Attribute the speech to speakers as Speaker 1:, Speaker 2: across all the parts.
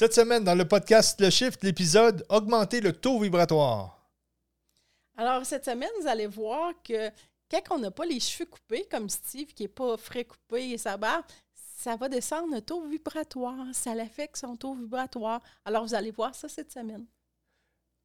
Speaker 1: Cette semaine, dans le podcast Le Shift, l'épisode Augmenter le taux vibratoire.
Speaker 2: Alors, cette semaine, vous allez voir que quand on n'a pas les cheveux coupés, comme Steve, qui n'est pas frais coupé et sa barbe, ça va descendre le taux vibratoire. Ça l'affecte son taux vibratoire. Alors, vous allez voir ça cette semaine.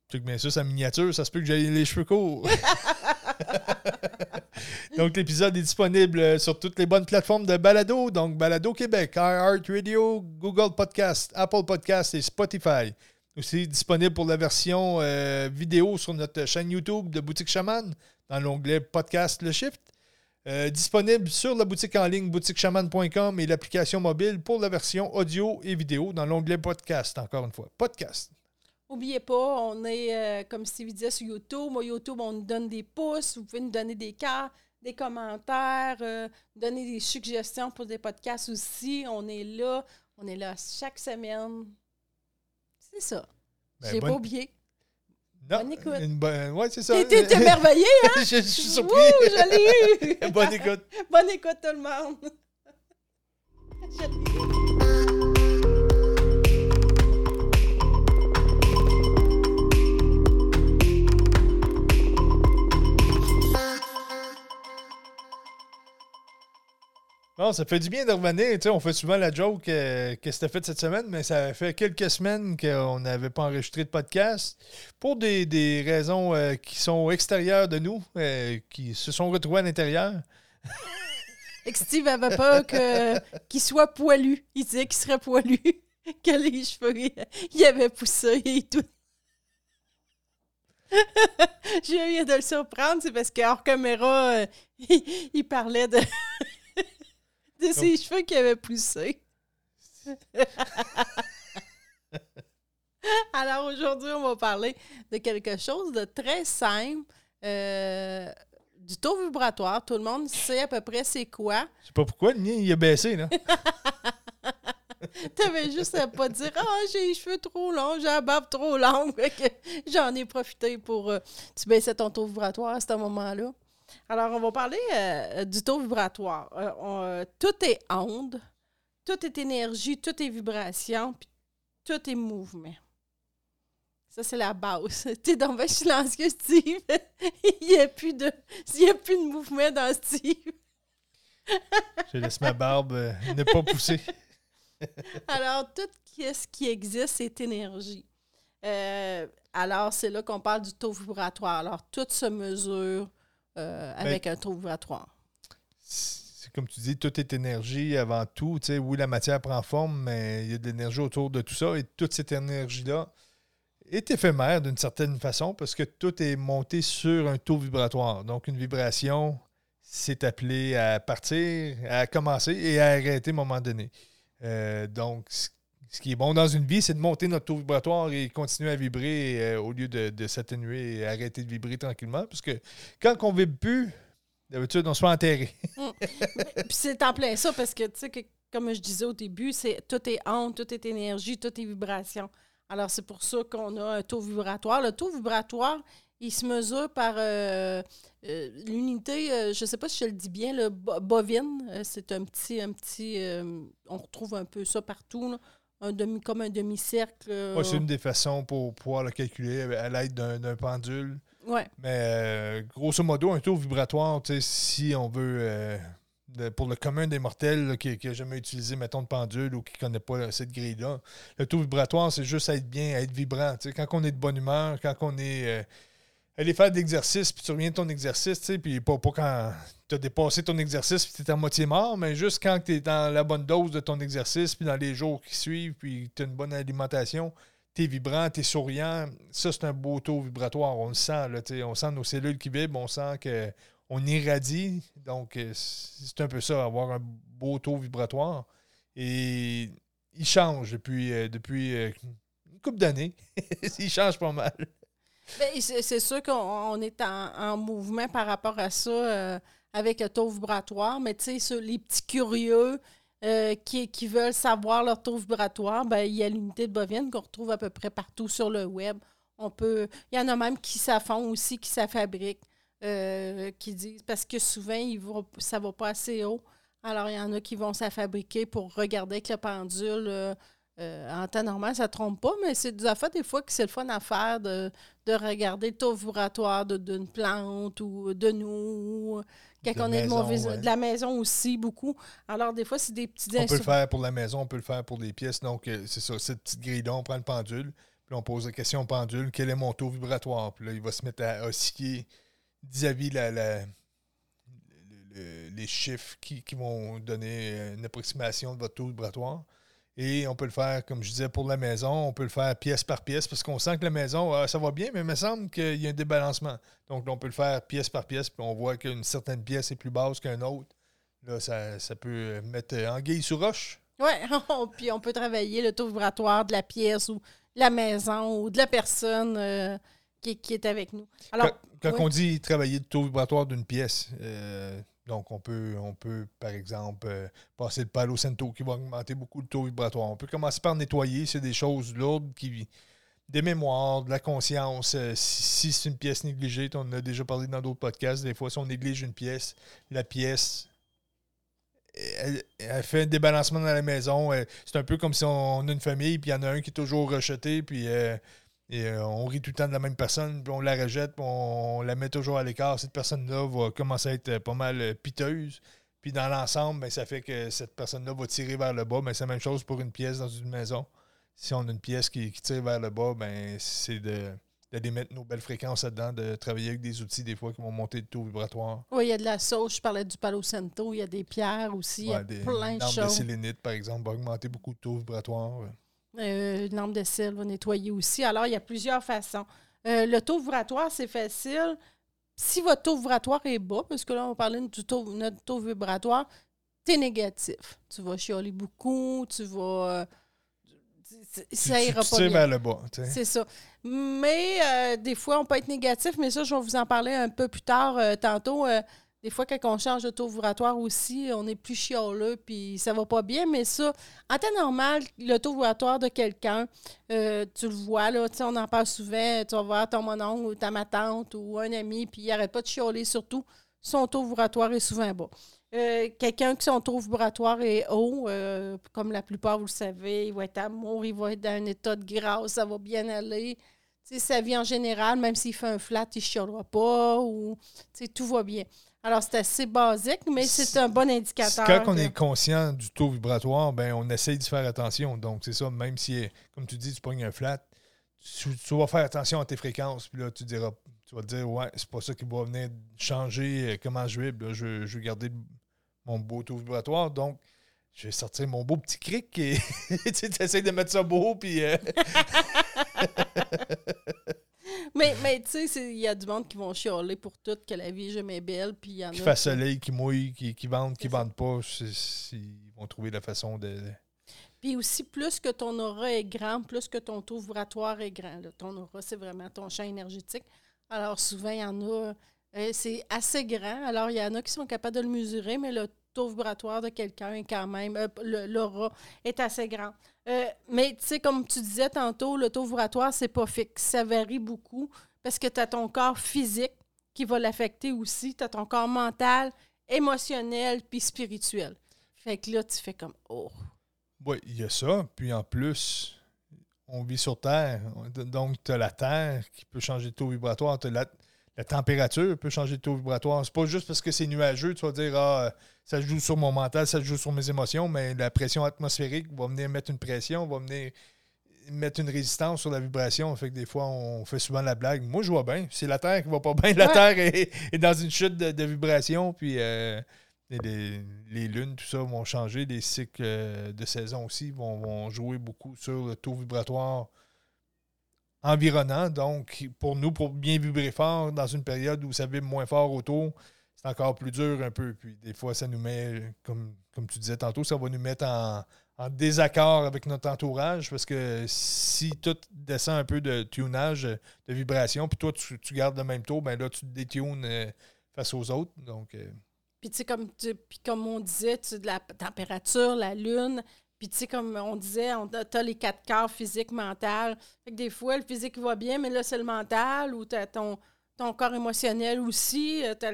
Speaker 1: Tu sais que bien sûr, sa miniature, ça se peut que j'ai les cheveux courts. donc, l'épisode est disponible sur toutes les bonnes plateformes de balado, donc Balado Québec, iHeartRadio, Google Podcast, Apple Podcast et Spotify. Aussi disponible pour la version euh, vidéo sur notre chaîne YouTube de Boutique Chaman dans l'onglet Podcast Le Shift. Euh, disponible sur la boutique en ligne boutiquechaman.com et l'application mobile pour la version audio et vidéo dans l'onglet Podcast, encore une fois. Podcast.
Speaker 2: N'oubliez pas, on est, euh, comme Steve disait, sur YouTube. Moi, YouTube, on nous donne des pouces. Vous pouvez nous donner des cas, des commentaires, euh, donner des suggestions pour des podcasts aussi. On est là. On est là chaque semaine. C'est ça.
Speaker 1: Ben,
Speaker 2: J'ai
Speaker 1: bonne-
Speaker 2: pas oublié.
Speaker 1: Non,
Speaker 2: Bonne écoute.
Speaker 1: une bonne- ouais, c'est ça.
Speaker 2: T'es merveilleux, hein?
Speaker 1: je, je suis surpris.
Speaker 2: Ouh, je l'ai eu!
Speaker 1: Bonne écoute.
Speaker 2: Bonne écoute, tout le monde! Je
Speaker 1: Bon, ça fait du bien de revenir. Tu sais, on fait souvent la joke euh, que c'était fait cette semaine, mais ça fait quelques semaines qu'on n'avait pas enregistré de podcast pour des, des raisons euh, qui sont extérieures de nous, euh, qui se sont retrouvées à l'intérieur.
Speaker 2: Et que Steve avait peur que- qu'il soit poilu. Il disait qu'il serait poilu, que les cheveux avaient poussé et tout. J'ai eu de le surprendre, c'est parce qu'hors caméra, il, il parlait de, de ses cheveux qui avaient poussé. Alors aujourd'hui, on va parler de quelque chose de très simple. euh, du taux vibratoire. Tout le monde sait à peu près c'est quoi.
Speaker 1: Je sais pas pourquoi, le mien, il a baissé, là.
Speaker 2: T'avais juste à pas dire Ah, j'ai les cheveux trop longs, j'ai la barbe trop longue. J'en ai profité pour. euh, tu baissais ton taux vibratoire à ce moment-là. Alors, on va parler euh, du taux vibratoire. Euh, on, euh, tout est onde, tout est énergie, tout est vibration, puis tout est mouvement. Ça, c'est la base. T'es dans le silencieux, Steve. il n'y a, plus de- il y a plus de mouvement dans Steve.
Speaker 1: Je laisse ma barbe ne pas pousser.
Speaker 2: Alors, tout ce qui existe, c'est énergie. Euh, alors, c'est là qu'on parle du taux vibratoire. Alors, tout se mesure euh, avec un taux vibratoire.
Speaker 1: C'est comme tu dis, tout est énergie avant tout. Tu sais, oui, la matière prend forme, mais il y a de l'énergie autour de tout ça. Et toute cette énergie-là est éphémère d'une certaine façon parce que tout est monté sur un taux vibratoire. Donc, une vibration, c'est appelé à partir, à commencer et à arrêter à un moment donné. Euh, donc, ce ce qui est bon dans une vie, c'est de monter notre taux vibratoire et continuer à vibrer euh, au lieu de, s'atténuer et arrêter de vibrer tranquillement. Parce que quand on ne vibre plus, d'habitude, on se fait enterrer.
Speaker 2: Puis c'est en plein ça parce que, tu sais, que, comme je disais au début, c'est tout est onde, tout est énergie, tout est vibration. Alors, c'est pour ça qu'on a un taux vibratoire. Le taux vibratoire, il se mesure par euh, euh, l'unité, je ne sais pas si je le dis bien, le bo- bovine. C'est un petit, un petit on retrouve un peu ça partout. Un demi, comme un demi-cercle. euh,
Speaker 1: Ouais, c'est une des façons pour pouvoir le calculer à l'aide d'un pendule.
Speaker 2: ouais.
Speaker 1: Mais euh, grosso modo, un taux vibratoire, tu sais, si on veut, euh, de- pour le commun des mortels là, qui n'a jamais utilisé, mettons, de pendule ou qui ne connaît pas cette grille-là, le taux vibratoire, c'est juste être bien, être vibrant. Quand on est de bonne humeur, quand on est. aller faire de l'exercice, puis tu reviens de ton exercice, tu sais, puis pas, quand tu as dépassé ton exercice, puis tu es à moitié mort, mais juste quand tu es dans la bonne dose de ton exercice, puis dans les jours qui suivent, puis tu as une bonne alimentation, tu es vibrant, tu es souriant. Ça, c'est un beau taux vibratoire. On le sent, là, tu sais, on sent nos cellules qui vibrent, on sent qu'on irradie. Donc, euh, c'est un peu ça, avoir un beau taux vibratoire. Et il change depuis, euh, depuis euh, une couple d'années. il change pas mal.
Speaker 2: Ben, c'est sûr qu'on on est en, en mouvement par rapport à ça euh, avec le taux vibratoire, mais tu sais, les petits curieux euh, qui, qui veulent savoir leur taux vibratoire, ben, il y a l'unité de bovine qu'on retrouve à peu près partout sur le web. On peut, il y en a même qui s'affont aussi, qui s'affabriquent, euh, qui disent, parce que souvent, ils vont, ça ne va pas assez haut. Alors, il y en a qui vont s'affabriquer pour regarder avec le pendule. Euh, en temps normal, ça ne trompe pas, mais c'est des affaires des fois que c'est le fun à faire de, de regarder le taux vibratoire d'une plante ou de nous. Quand
Speaker 1: De
Speaker 2: on est de,
Speaker 1: maison,
Speaker 2: mauvais-
Speaker 1: ouais.
Speaker 2: de la maison aussi, beaucoup. Alors, des fois, c'est des petits
Speaker 1: On peut le faire pour la maison, on peut le faire pour des pièces. Donc, euh, c'est ça, cette petite grille-là, on prend le pendule, puis on pose la question au pendule, quel est mon taux vibratoire? Puis là, il va se mettre à osciller vis-à-vis la, la- le- le- les chiffres qui, qui vont donner une approximation de votre taux vibratoire. Et on peut le faire, comme je disais, pour la maison, on peut le faire pièce par pièce, parce qu'on sent que la maison, ah, ça va bien, mais il me semble qu'il y a un débalancement. Donc, on peut le faire pièce par pièce, puis on voit qu'une certaine pièce est plus basse qu'une autre. Là, ça, ça peut mettre euh, anguille sous roche.
Speaker 2: Oui, puis on peut travailler le taux vibratoire de la pièce ou de la maison ou de la personne euh, qui, qui est avec nous. Alors,
Speaker 1: quand quand
Speaker 2: oui.
Speaker 1: on dit travailler le taux vibratoire d'une pièce, euh, donc on peut, on peut, par exemple, euh, passer le palo santo qui va augmenter beaucoup le taux vibratoire. On peut commencer par nettoyer, c'est des choses lourdes qui. Des mémoires, de la conscience. euh, si c'est une pièce négligée, on en a déjà parlé dans d'autres podcasts, des fois, si on néglige une pièce, la pièce elle, fait un débalancement dans la maison. euh, C'est un peu comme si on a une famille, puis il y en a un qui est toujours rejeté, puis et, euh, on rit tout le temps de la même personne, puis on la rejette, puis on, la met toujours à l'écart. Cette personne-là va commencer à être euh, pas mal euh, piteuse. Puis dans l'ensemble, ben, ça fait que cette personne-là va tirer vers le bas. Mais c'est la même chose pour une pièce dans une maison. Si on a une pièce qui, qui tire vers le bas, ben, c'est de d'aller mettre nos belles fréquences là-dedans, de travailler avec des outils des fois qui vont monter le taux vibratoire.
Speaker 2: oui, il y a de la sauce, je parlais du palo santo, il y a des pierres aussi, il y a
Speaker 1: des
Speaker 2: plein de
Speaker 1: lampes de
Speaker 2: choses.
Speaker 1: sélénite, par exemple, va augmenter beaucoup le taux vibratoire.
Speaker 2: Euh, une lampe de sel va nettoyer aussi. Alors, il y a plusieurs façons. Euh, le taux vibratoire, c'est facile. Si votre taux vibratoire est bas, parce que là, on parlait du taux, notre taux vibratoire, tu es négatif. Tu vas chialer beaucoup, tu vas. euh, ça ira pas bien.
Speaker 1: vers le bas.
Speaker 2: C'est ça. Mais euh, des fois, on peut être négatif, mais ça, je vais vous en parler un peu plus tard, tantôt. Des fois, quand on change de taux vibratoire aussi, on est plus chialeux, puis ça va pas bien. Mais ça, en temps normal, le taux vibratoire de quelqu'un, euh, tu le vois, on en parle souvent, tu vas voir ton mononcle ou ta ma tante ou un ami, puis il n'arrête pas de chialer, surtout, son taux vibratoire est souvent bas. Euh, quelqu'un qui son taux vibratoire est haut, euh, comme la plupart, vous le savez, il va être amour, il va être dans un état de grâce, ça va bien aller. Sa vie en général, même s'il fait un flat, il ne chialera pas ou tout va bien. Alors, c'est assez basique, mais c'est un bon indicateur.
Speaker 1: Quand on est conscient du taux vibratoire, ben on essaye de faire attention. Donc, c'est ça, même si, comme tu dis, tu pognes un flat, tu, tu vas faire attention à tes fréquences. Puis là, tu diras, tu vas te dire, ouais, c'est pas ça qui va venir changer euh, comment je vibre. là. Je, je vais garder mon beau taux vibratoire. Donc, je vais sortir mon beau petit cric et tu essaies de mettre ça beau. Puis, euh,
Speaker 2: Mais, mais tu sais, il y a du monde qui vont chialer pour tout, que la vie est jamais belle, puis il y en a...
Speaker 1: qu'il fasse
Speaker 2: qui-
Speaker 1: soleil, qui mouille, qui, qui vendent, qui vendent pas, ils vont trouver la façon de.
Speaker 2: Puis aussi, plus que ton aura est grand, plus que ton taux vibratoire est grand. là. Ton aura, c'est vraiment ton champ énergétique. Alors, souvent, il y en a, euh, c'est assez grand. Alors, il y en a qui sont capables de le mesurer, mais le taux vibratoire de quelqu'un est quand même, euh, l'aura est assez grand. Euh, mais, tu sais, comme tu disais tantôt, le taux vibratoire, c'est pas fixe. Ça varie beaucoup parce que tu as ton corps physique qui va l'affecter aussi. Tu as ton corps mental, émotionnel, puis spirituel. Fait que là, tu fais comme, oh.
Speaker 1: Oui, il y a ça. Puis en plus, on vit sur Terre. Donc, tu as la Terre qui peut changer de taux vibratoire. La, la température peut changer de taux vibratoire. C'est pas juste parce que c'est nuageux, tu vas dire Ah, ça joue sur mon mental, ça joue sur mes émotions, mais la pression atmosphérique va venir mettre une pression, va venir mettre une résistance sur la vibration. Fait que des fois, on fait souvent la blague. Moi, je vois bien. C'est la Terre qui va pas bien. La
Speaker 2: Ouais.
Speaker 1: Terre est, est dans une chute de, de vibration. Puis euh, les lunes, tout ça vont changer. Les cycles euh, de saison aussi vont, vont jouer beaucoup sur le taux vibratoire environnant. Donc, pour nous, pour bien vibrer fort dans une période où ça vibre moins fort autour, encore plus dur un peu. Puis des fois, ça nous met, comme, comme tu disais tantôt, ça va nous mettre en, désaccord avec notre entourage parce que si tout descend un peu de tunage, de vibration, puis toi, tu, tu gardes le même taux, ben là, tu te détunes euh, face aux autres. Donc, euh,
Speaker 2: Puis, tu sais, comme, tu- puis comme on disait, tu de la température, la lune. Puis, tu sais, comme on disait, on as les quatre corps physique, mental. Des fois, le physique va bien, mais là, c'est le mental ou tu as ton, ton corps émotionnel aussi. Tu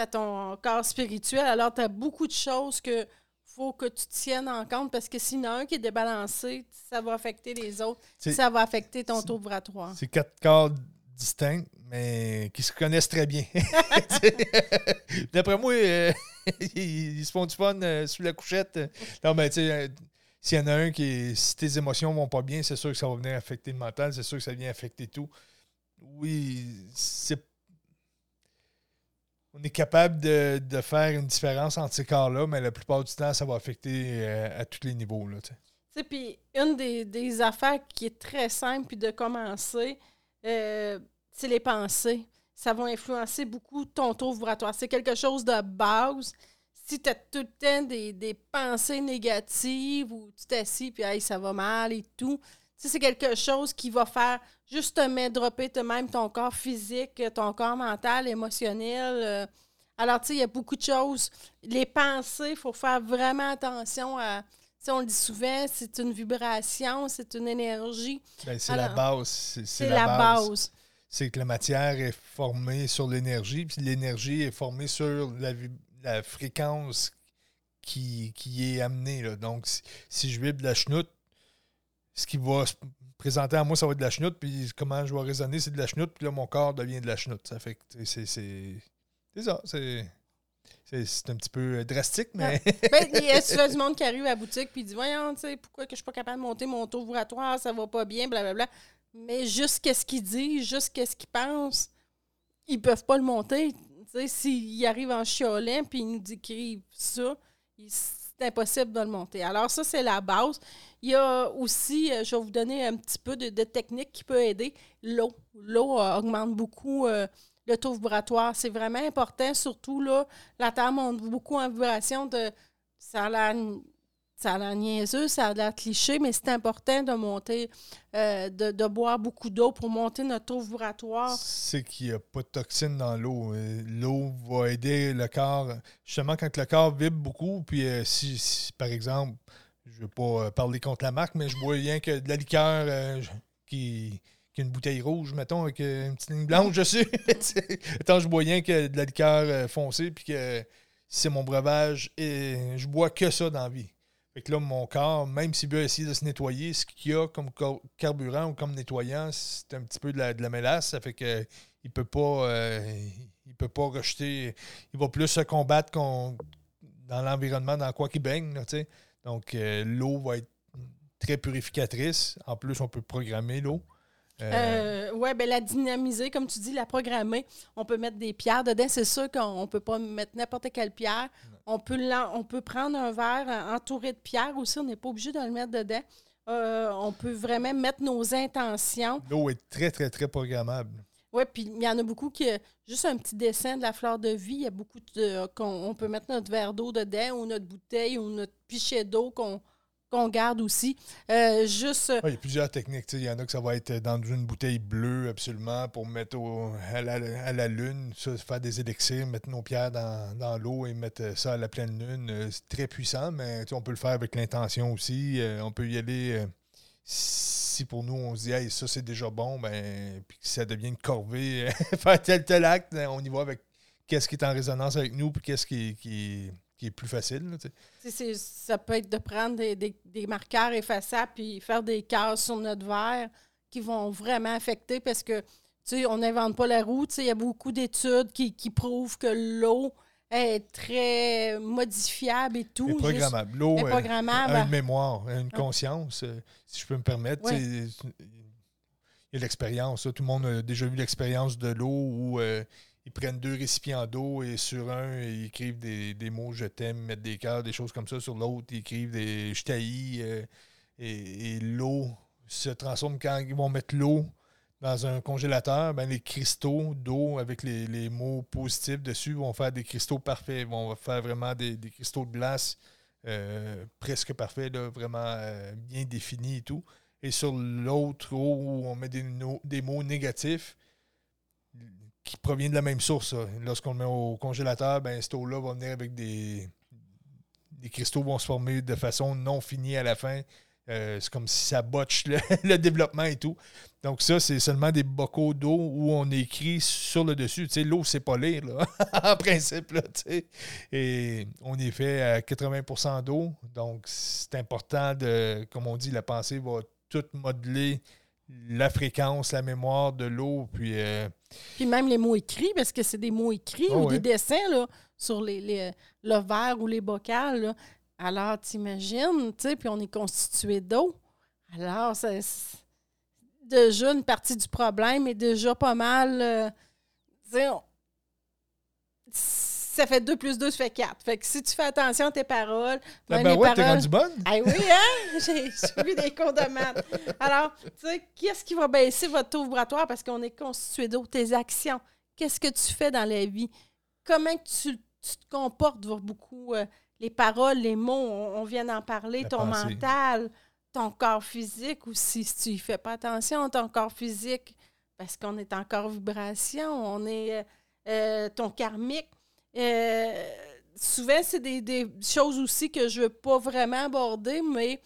Speaker 2: as, ton corps spirituel. Alors, tu as beaucoup de choses que faut que tu tiennes en compte parce que s'il y en a un qui est débalancé, ça va affecter les autres. Ça va affecter ton taux vibratoire.
Speaker 1: C'est quatre corps distincts, mais qui se connaissent très bien. D'après moi, euh, ils, ils se font du fun euh, sous la couchette. Non, mais tu sais, euh, s'il y en a un qui est. Si tes émotions vont pas bien, c'est sûr que ça va venir affecter le mental, c'est sûr que ça vient affecter tout. Oui, c'est. On est capable de, de faire une différence entre ces corps-là, mais la plupart du temps, ça va affecter euh, à tous les niveaux. Là,
Speaker 2: puis une des, des affaires qui est très simple puis de commencer, euh, c'est les pensées. Ça va influencer beaucoup ton taux vibratoire. C'est quelque chose de base. Si tu as tout le temps des, des pensées négatives ou tu t'assis puis hey, ça va mal et tout, c'est quelque chose qui va faire juste te mettre dropper te même ton corps physique, ton corps mental, émotionnel. euh. alors, tu sais, il y a beaucoup de choses. Les pensées, il faut faire vraiment attention à. on le dit souvent, c'est une vibration, c'est une énergie.
Speaker 1: Ben, c'est la base. C'est
Speaker 2: la, base.
Speaker 1: c'est que la matière est formée sur l'énergie, puis l'énergie est formée sur la, fréquence qui, qui est amenée. là. Donc, si, si je vibre la chenoute, ce qui va se présenter à moi, ça va être de la chenoute, puis comment je vais raisonner, c'est de la chenoute, puis là, mon corps devient de la chenoute. Ça fait que c'est- c'est c'est ça. C'est c'est- un petit peu drastique, mais
Speaker 2: Ben, il y a du monde qui arrive à la boutique puis il dit Voyons, tu sais, pourquoi que je suis pas capable de monter mon taux vibratoire, ça va pas bien, blablabla. Mais juste qu'est-ce qu'ils disent, juste qu'est-ce qu'ils pensent, ils peuvent pas le monter. Tu sais, s'ils arrivent en chiolant puis ils nous décrivent ça, il- c'est impossible de le monter. Alors, ça, c'est la base. Il y a aussi, euh, je vais vous donner un petit peu de, technique qui peut aider. L'eau. L'eau euh, augmente beaucoup euh, le taux vibratoire. C'est vraiment important, surtout là, la Terre monte beaucoup en vibration. De, ça a ça a l'air niaiseux, ça a l'air cliché, mais c'est important de monter, euh, de, boire beaucoup d'eau pour monter notre taux vibratoire.
Speaker 1: c'est qu'il n'y a pas de toxines dans l'eau. Euh, L'eau va aider le corps. Justement, quand le corps vibre beaucoup, puis euh, si, par exemple, je ne veux pas parler contre la marque, mais je bois rien que de la liqueur qui, qui a une bouteille rouge, mettons, avec une petite ligne blanche dessus. Attends, je bois rien que de la liqueur foncée, puis que c'est mon breuvage, et je bois que ça dans la vie. Fait que là, mon corps, même s'il veut essayer de se nettoyer, ce qu'il y a comme car- carburant ou comme nettoyant, c'est un petit peu de la, mélasse. Ça fait que il peut pas euh, il peut pas rejeter. Il va plus se combattre dans l'environnement dans quoi qu'il baigne. Donc euh, l'eau va être très purificatrice. En plus, on peut programmer l'eau. Euh,
Speaker 2: ouais, ben la dynamiser, comme tu dis, la programmer. On peut mettre des pierres dedans. C'est sûr qu'on ne peut pas mettre n'importe quelle pierre. On peut, l'en- on peut prendre un verre euh, entouré de pierres aussi. On n'est pas obligé de le mettre dedans. Euh, on peut vraiment mettre nos intentions.
Speaker 1: L'eau est très, très, très programmable.
Speaker 2: Oui, puis il y en a beaucoup qui. Juste un petit dessin de la fleur de vie. Il y a beaucoup de. qu'on on peut mettre notre verre d'eau dedans ou notre bouteille ou notre pichet d'eau qu'on qu'on garde aussi. Euh, juste.
Speaker 1: Ouais, il y a plusieurs techniques. Il y en a que ça va être dans une bouteille bleue, absolument, pour mettre au- à, la, à la lune, faire des élixirs, mettre nos pierres dans, dans l'eau et mettre ça à la pleine lune. Euh, C'est très puissant, mais on peut le faire avec l'intention aussi. Euh, on peut y aller. euh, si pour nous, on se dit, hey, ça c'est déjà bon, ben, puis que ça devient une corvée, faire tel, tel acte, on y va avec qu'est-ce qui est en résonance avec nous, puis qu'est-ce qui, qui, qui est plus facile. là,
Speaker 2: c'est- ça peut être de prendre des, des- des marqueurs effaçables puis faire des cases sur notre verre qui vont vraiment affecter parce que, tu sais, on n'invente pas la roue. Il y a beaucoup d'études qui, qui prouvent que l'eau est très modifiable et tout.
Speaker 1: Et programmable. L'eau
Speaker 2: est
Speaker 1: euh,
Speaker 2: programmable.
Speaker 1: a une mémoire, a une conscience, euh, si je peux me permettre. Il y a l'expérience. Tout le monde a déjà vu l'expérience de l'eau où euh, ils prennent deux récipients d'eau et sur un, ils écrivent des, mots je t'aime, mettent des cœurs, des choses comme ça. Sur l'autre, ils écrivent des je t'haïs. euh, et l'eau se transforme quand ils vont mettre l'eau dans un congélateur, ben les cristaux d'eau avec les, mots positifs dessus vont faire des cristaux parfaits. Ils vont faire vraiment des, cristaux de glace euh, presque parfaits, là, vraiment euh, bien définis et tout. Et sur l'autre eau où on met des mots négatifs qui proviennent de la même source. Lorsqu'on le met au congélateur, ben, cette eau-là va venir avec des. des cristaux vont se former de façon non finie à la fin. Euh, c'est comme si ça botche le, développement et tout. Donc, ça, c'est seulement des bocaux d'eau où on écrit sur le dessus. Tu sais, l'eau, c'est pas lire, là, en principe, tu sais. Et on est fait à 80% d'eau. Donc, c'est important de, comme on dit, la pensée va tout modeler la fréquence, la mémoire de l'eau, puis... euh,
Speaker 2: Puis même les mots écrits, parce que c'est des mots écrits
Speaker 1: Oh,
Speaker 2: ou des dessins là, sur les, les- le verre ou les bocals. là. Alors, t'imagines, tu sais, puis on est constitué d'eau. Alors, c'est déjà une partie du problème est déjà pas mal. euh, tu sais, on- ça fait 2 plus 2, ça fait 4. Fait que si tu fais attention à tes paroles,
Speaker 1: la
Speaker 2: même les
Speaker 1: barouette, t'es
Speaker 2: paroles-
Speaker 1: rendu bonne?
Speaker 2: ah oui, hein? J'ai suivi des cours de maths. Alors, tu sais, qu'est-ce qui va baisser votre taux vibratoire? Parce qu'on est constitué d'eau? Tes actions. Qu'est-ce que tu fais dans la vie? Comment tu, tu te comportes? Va beaucoup. euh, les paroles, les mots, on, on vient d'en parler,
Speaker 1: La
Speaker 2: ton
Speaker 1: pensée.
Speaker 2: mental, ton corps physique aussi. Si tu y fais pas attention, ton corps physique, parce qu'on est encore vibration, on est euh, euh, ton karmique. Euh, souvent, c'est des, des choses aussi que je ne veux pas vraiment aborder, mais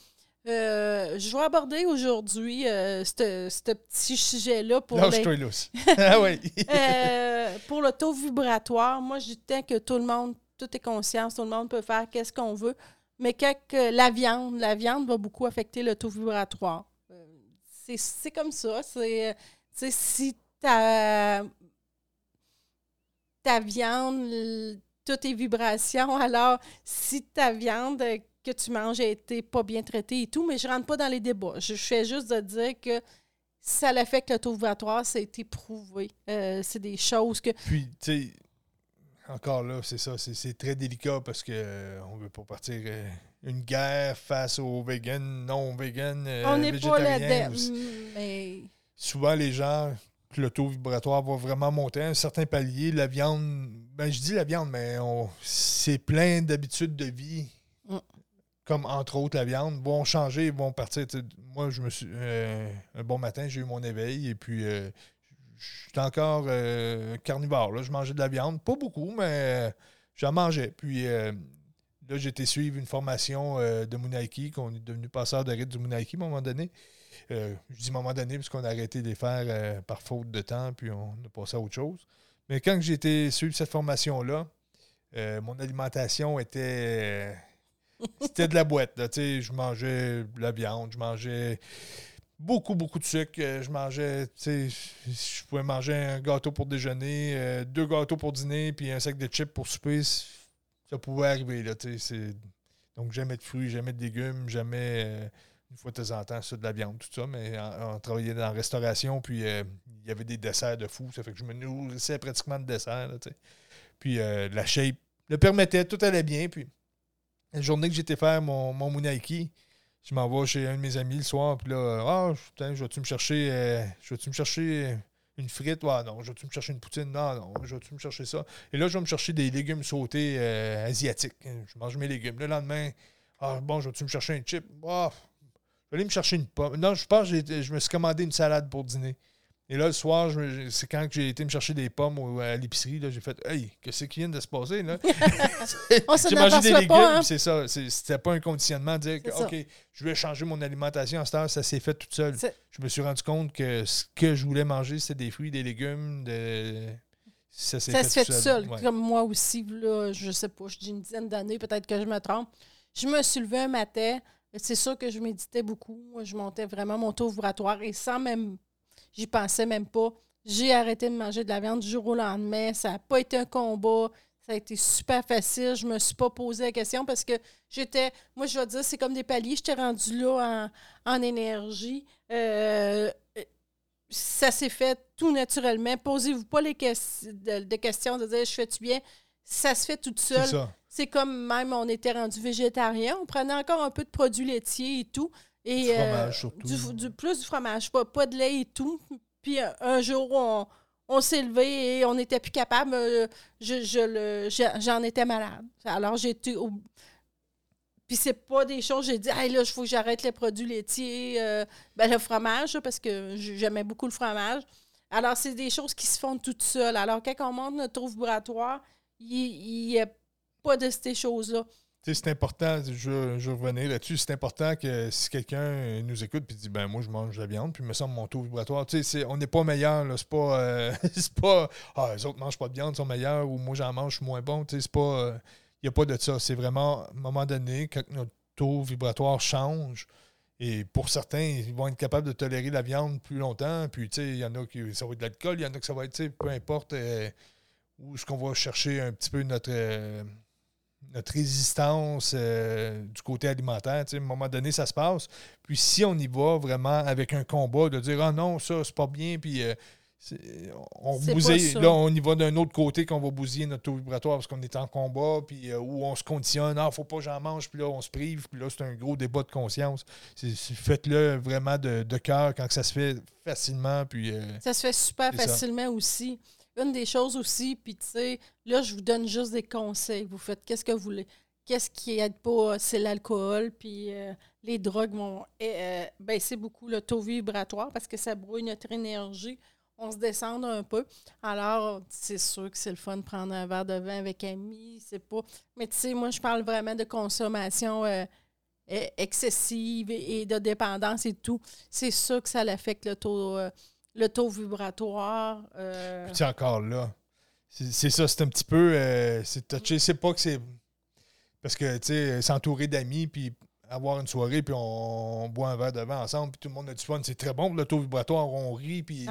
Speaker 2: euh, je vais aborder aujourd'hui euh, ce petit sujet-là pour,
Speaker 1: Lâche-toi ah oui.
Speaker 2: euh, pour le taux vibratoire. Moi, je dis tant que tout le monde, tout est conscience, tout le monde peut faire qu'est-ce qu'on veut, mais quand que la viande, la viande va beaucoup affecter le taux vibratoire. C'est- comme ça. C'est, si ta, ta viande, toutes tes vibrations, alors si ta viande que tu manges a été pas bien traitée et tout, mais je rentre pas dans les débats. Je fais juste de dire que ça affecte le taux vibratoire, ça a été prouvé. Euh, c'est des choses que.
Speaker 1: Puis, tu sais, encore là, c'est ça, c'est- c'est très délicat parce que euh, on veut pas partir euh, une guerre face aux vegans, non vegans, euh,
Speaker 2: on n'est pas là-dedans. Mais
Speaker 1: Souvent, les gens, le taux vibratoire va vraiment monter à un certain palier. La viande, ben je dis la viande, mais on- c'est plein d'habitudes de vie.
Speaker 2: Mm.
Speaker 1: Comme entre autres la viande, vont changer, vont partir. Moi, je me suis. euh, un bon matin, j'ai eu mon éveil et puis euh, j'étais encore euh, carnivore. Là. Je mangeais de la viande. Pas beaucoup, mais j'en mangeais. Puis là, j'ai été suivre une formation de Munaiki, qu'on est devenu passeur de rite du Munaiki à un moment donné. Euh, je dis moment donné parce qu'on a arrêté de les faire euh, par faute de temps, puis on a passé à autre chose. Mais quand j'ai été cette formation-là, euh, mon alimentation était. C'était de la boîte. Là, je mangeais de la viande, je mangeais beaucoup, beaucoup de sucre. Je mangeais, tu sais, je pouvais manger un gâteau pour déjeuner, deux gâteaux pour dîner, puis un sac de chips pour souper. Ça pouvait arriver. Là, Donc, jamais de fruits, jamais de légumes, jamais, une fois de temps en temps, ça, de la viande, tout ça. Mais on, travaillait dans la restauration, puis euh, il y avait des desserts de fou. Ça fait que je me nourrissais pratiquement de desserts. là, puis euh, la shape le permettait, tout allait bien. Puis la journée que j'étais faire mon, mon Munaiki, je m'en vais chez un de mes amis le soir, puis là, ah, putain, je vais-tu me chercher, euh, je vais-tu me chercher une frite? Ah non, je vais-tu me chercher une poutine? Non, non, je vais-tu me chercher ça? Et là, je vais me chercher des légumes sautés euh, asiatiques. Je mange mes légumes. Le lendemain, ah, bon, je vais-tu me chercher un chip? Ah, vais aller me chercher une pomme. Non, je pense que je me suis commandé une salade pour dîner. Et là, le soir, c'est quand j'ai été me chercher des pommes à l'épicerie, là, j'ai fait Hey, qu'est-ce qui vient de se passer? Là? J'ai mangé des légumes,
Speaker 2: hein?
Speaker 1: c'est ça. C'était pas un conditionnement de dire que,
Speaker 2: ça.
Speaker 1: OK, je vais changer mon alimentation à cette heure, ça s'est fait tout seul. Je me suis rendu compte que ce que je voulais manger, c'était des fruits, des légumes, de... ça s'est fait
Speaker 2: se fait
Speaker 1: tout seul.
Speaker 2: seul.
Speaker 1: Ouais.
Speaker 2: Comme moi aussi, là, je sais pas, je dis une dizaine d'années, peut-être que je me trompe. Je me suis levée un matin. C'est sûr que je méditais beaucoup. Je montais vraiment mon taux vibratoire et sans même. J'y pensais même pas. J'ai arrêté de manger de la viande du jour au lendemain. Ça n'a pas été un combat. Ça a été super facile. Je me suis pas posé la question parce que j'étais. Moi, je vais dire, c'est comme des paliers. J'étais rendue là en, en énergie. Euh, ça s'est fait tout naturellement. Posez-vous pas les de, de questions de dire je fais-tu bien? Ça se fait tout
Speaker 1: C'est
Speaker 2: seul.
Speaker 1: ça.
Speaker 2: C'est comme même on était rendu végétarien, on prenait encore un peu de produits laitiers et tout. Et,
Speaker 1: Du
Speaker 2: euh,
Speaker 1: fromage, surtout.
Speaker 2: du, du- plus du fromage, pas, pas de lait et tout. Puis euh, un jour, on, on s'est levé et on n'était plus capable. euh, je, je le- je- j'en étais malade. Alors été. au- Puis c'est pas des choses, j'ai dit, hey, là, il faut que j'arrête les produits laitiers, euh, ben, le fromage, parce que j'aimais beaucoup le fromage. Alors, c'est des choses qui se font toutes seules. Alors, quand on monte notre taux vibratoire, il a pas de ces choses-là.
Speaker 1: c'est important, je, je revenir là-dessus, c'est important que si quelqu'un nous écoute et dit ben moi je mange de la viande, puis me semble mon taux vibratoire, tu sais, on n'est pas meilleur, c'est pas, euh, c'est pas ah, les autres mangent pas de viande, sont meilleurs, ou moi j'en mange, je suis moins bon, tu sais, c'est pas, il euh, n'y a pas de ça, c'est vraiment, à un moment donné, quand notre taux vibratoire change, et pour certains, ils vont être capables de tolérer la viande plus longtemps, puis tu sais, il y en a qui, ça va être de l'alcool, il y en a que ça va être, peu importe euh, où est-ce qu'on va chercher un petit peu notre notre résistance euh, du côté alimentaire. À un moment donné, ça se passe. Puis si on y va vraiment avec un combat de dire Ah non, ça, c'est pas bien, puis euh, on là, on y va d'un autre côté qu'on va bousiller notre taux vibratoire parce qu'on est en combat, puis euh, où on se conditionne, ah, faut pas que j'en mange, puis là, on se prive, puis là, c'est un gros débat de conscience. Faites-le vraiment de, cœur quand ça se fait facilement. Puis,
Speaker 2: ça se fait super facilement aussi une des choses aussi, puis tu sais, là, je vous donne juste des conseils. Vous faites qu'est-ce que vous voulez. Qu'est-ce qui aide pas, c'est l'alcool, puis euh, les drogues vont euh, baisser beaucoup le taux vibratoire parce que ça brouille notre énergie. On se descend un peu. Alors, c'est sûr que c'est le fun de prendre un verre de vin avec amis, c'est pas. Mais tu sais, moi, je parle vraiment de consommation euh, e-, excessive et, de dépendance et tout. C'est sûr que ça affecte le taux le taux vibratoire. Euh...
Speaker 1: Puis encore là. C'est ça, c'est un petit peu. Euh, c'est touché. C'est pas que c'est. Parce que, tu sais, s'entourer d'amis, puis avoir une soirée, puis on, boit un verre de vin ensemble, puis tout le monde a du fun. C'est très bon pour le taux vibratoire, on rit, puis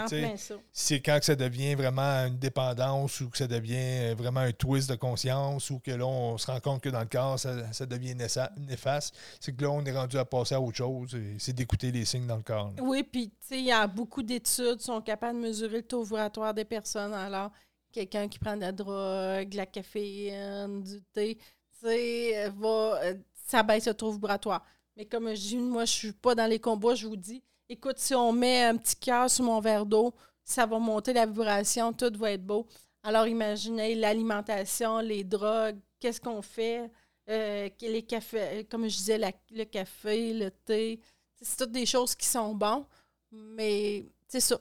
Speaker 1: c'est quand que ça devient vraiment une dépendance ou que ça devient vraiment un twist de conscience ou que là, on se rend compte que dans le corps, ça, ça devient néfaste. C'est que là, on est rendu à passer à autre chose. C'est d'écouter les signes dans le corps.
Speaker 2: Oui, puis, tu sais, il y a beaucoup d'études qui sont capables de mesurer le taux vibratoire des personnes. Alors, quelqu'un qui prend de la drogue, de la caféine, du thé, tu sais, va euh, ça baisse le taux vibratoire. Mais comme je dis, moi, je suis pas dans les combats, je vous dis, écoute, si on met un petit cœur sur mon verre d'eau, ça va monter la vibration, tout va être beau. Alors imaginez l'alimentation, les drogues, qu'est-ce qu'on fait, euh, les cafés, comme je disais, le café, le thé, c'est toutes des choses qui sont bonnes, mais c'est ça.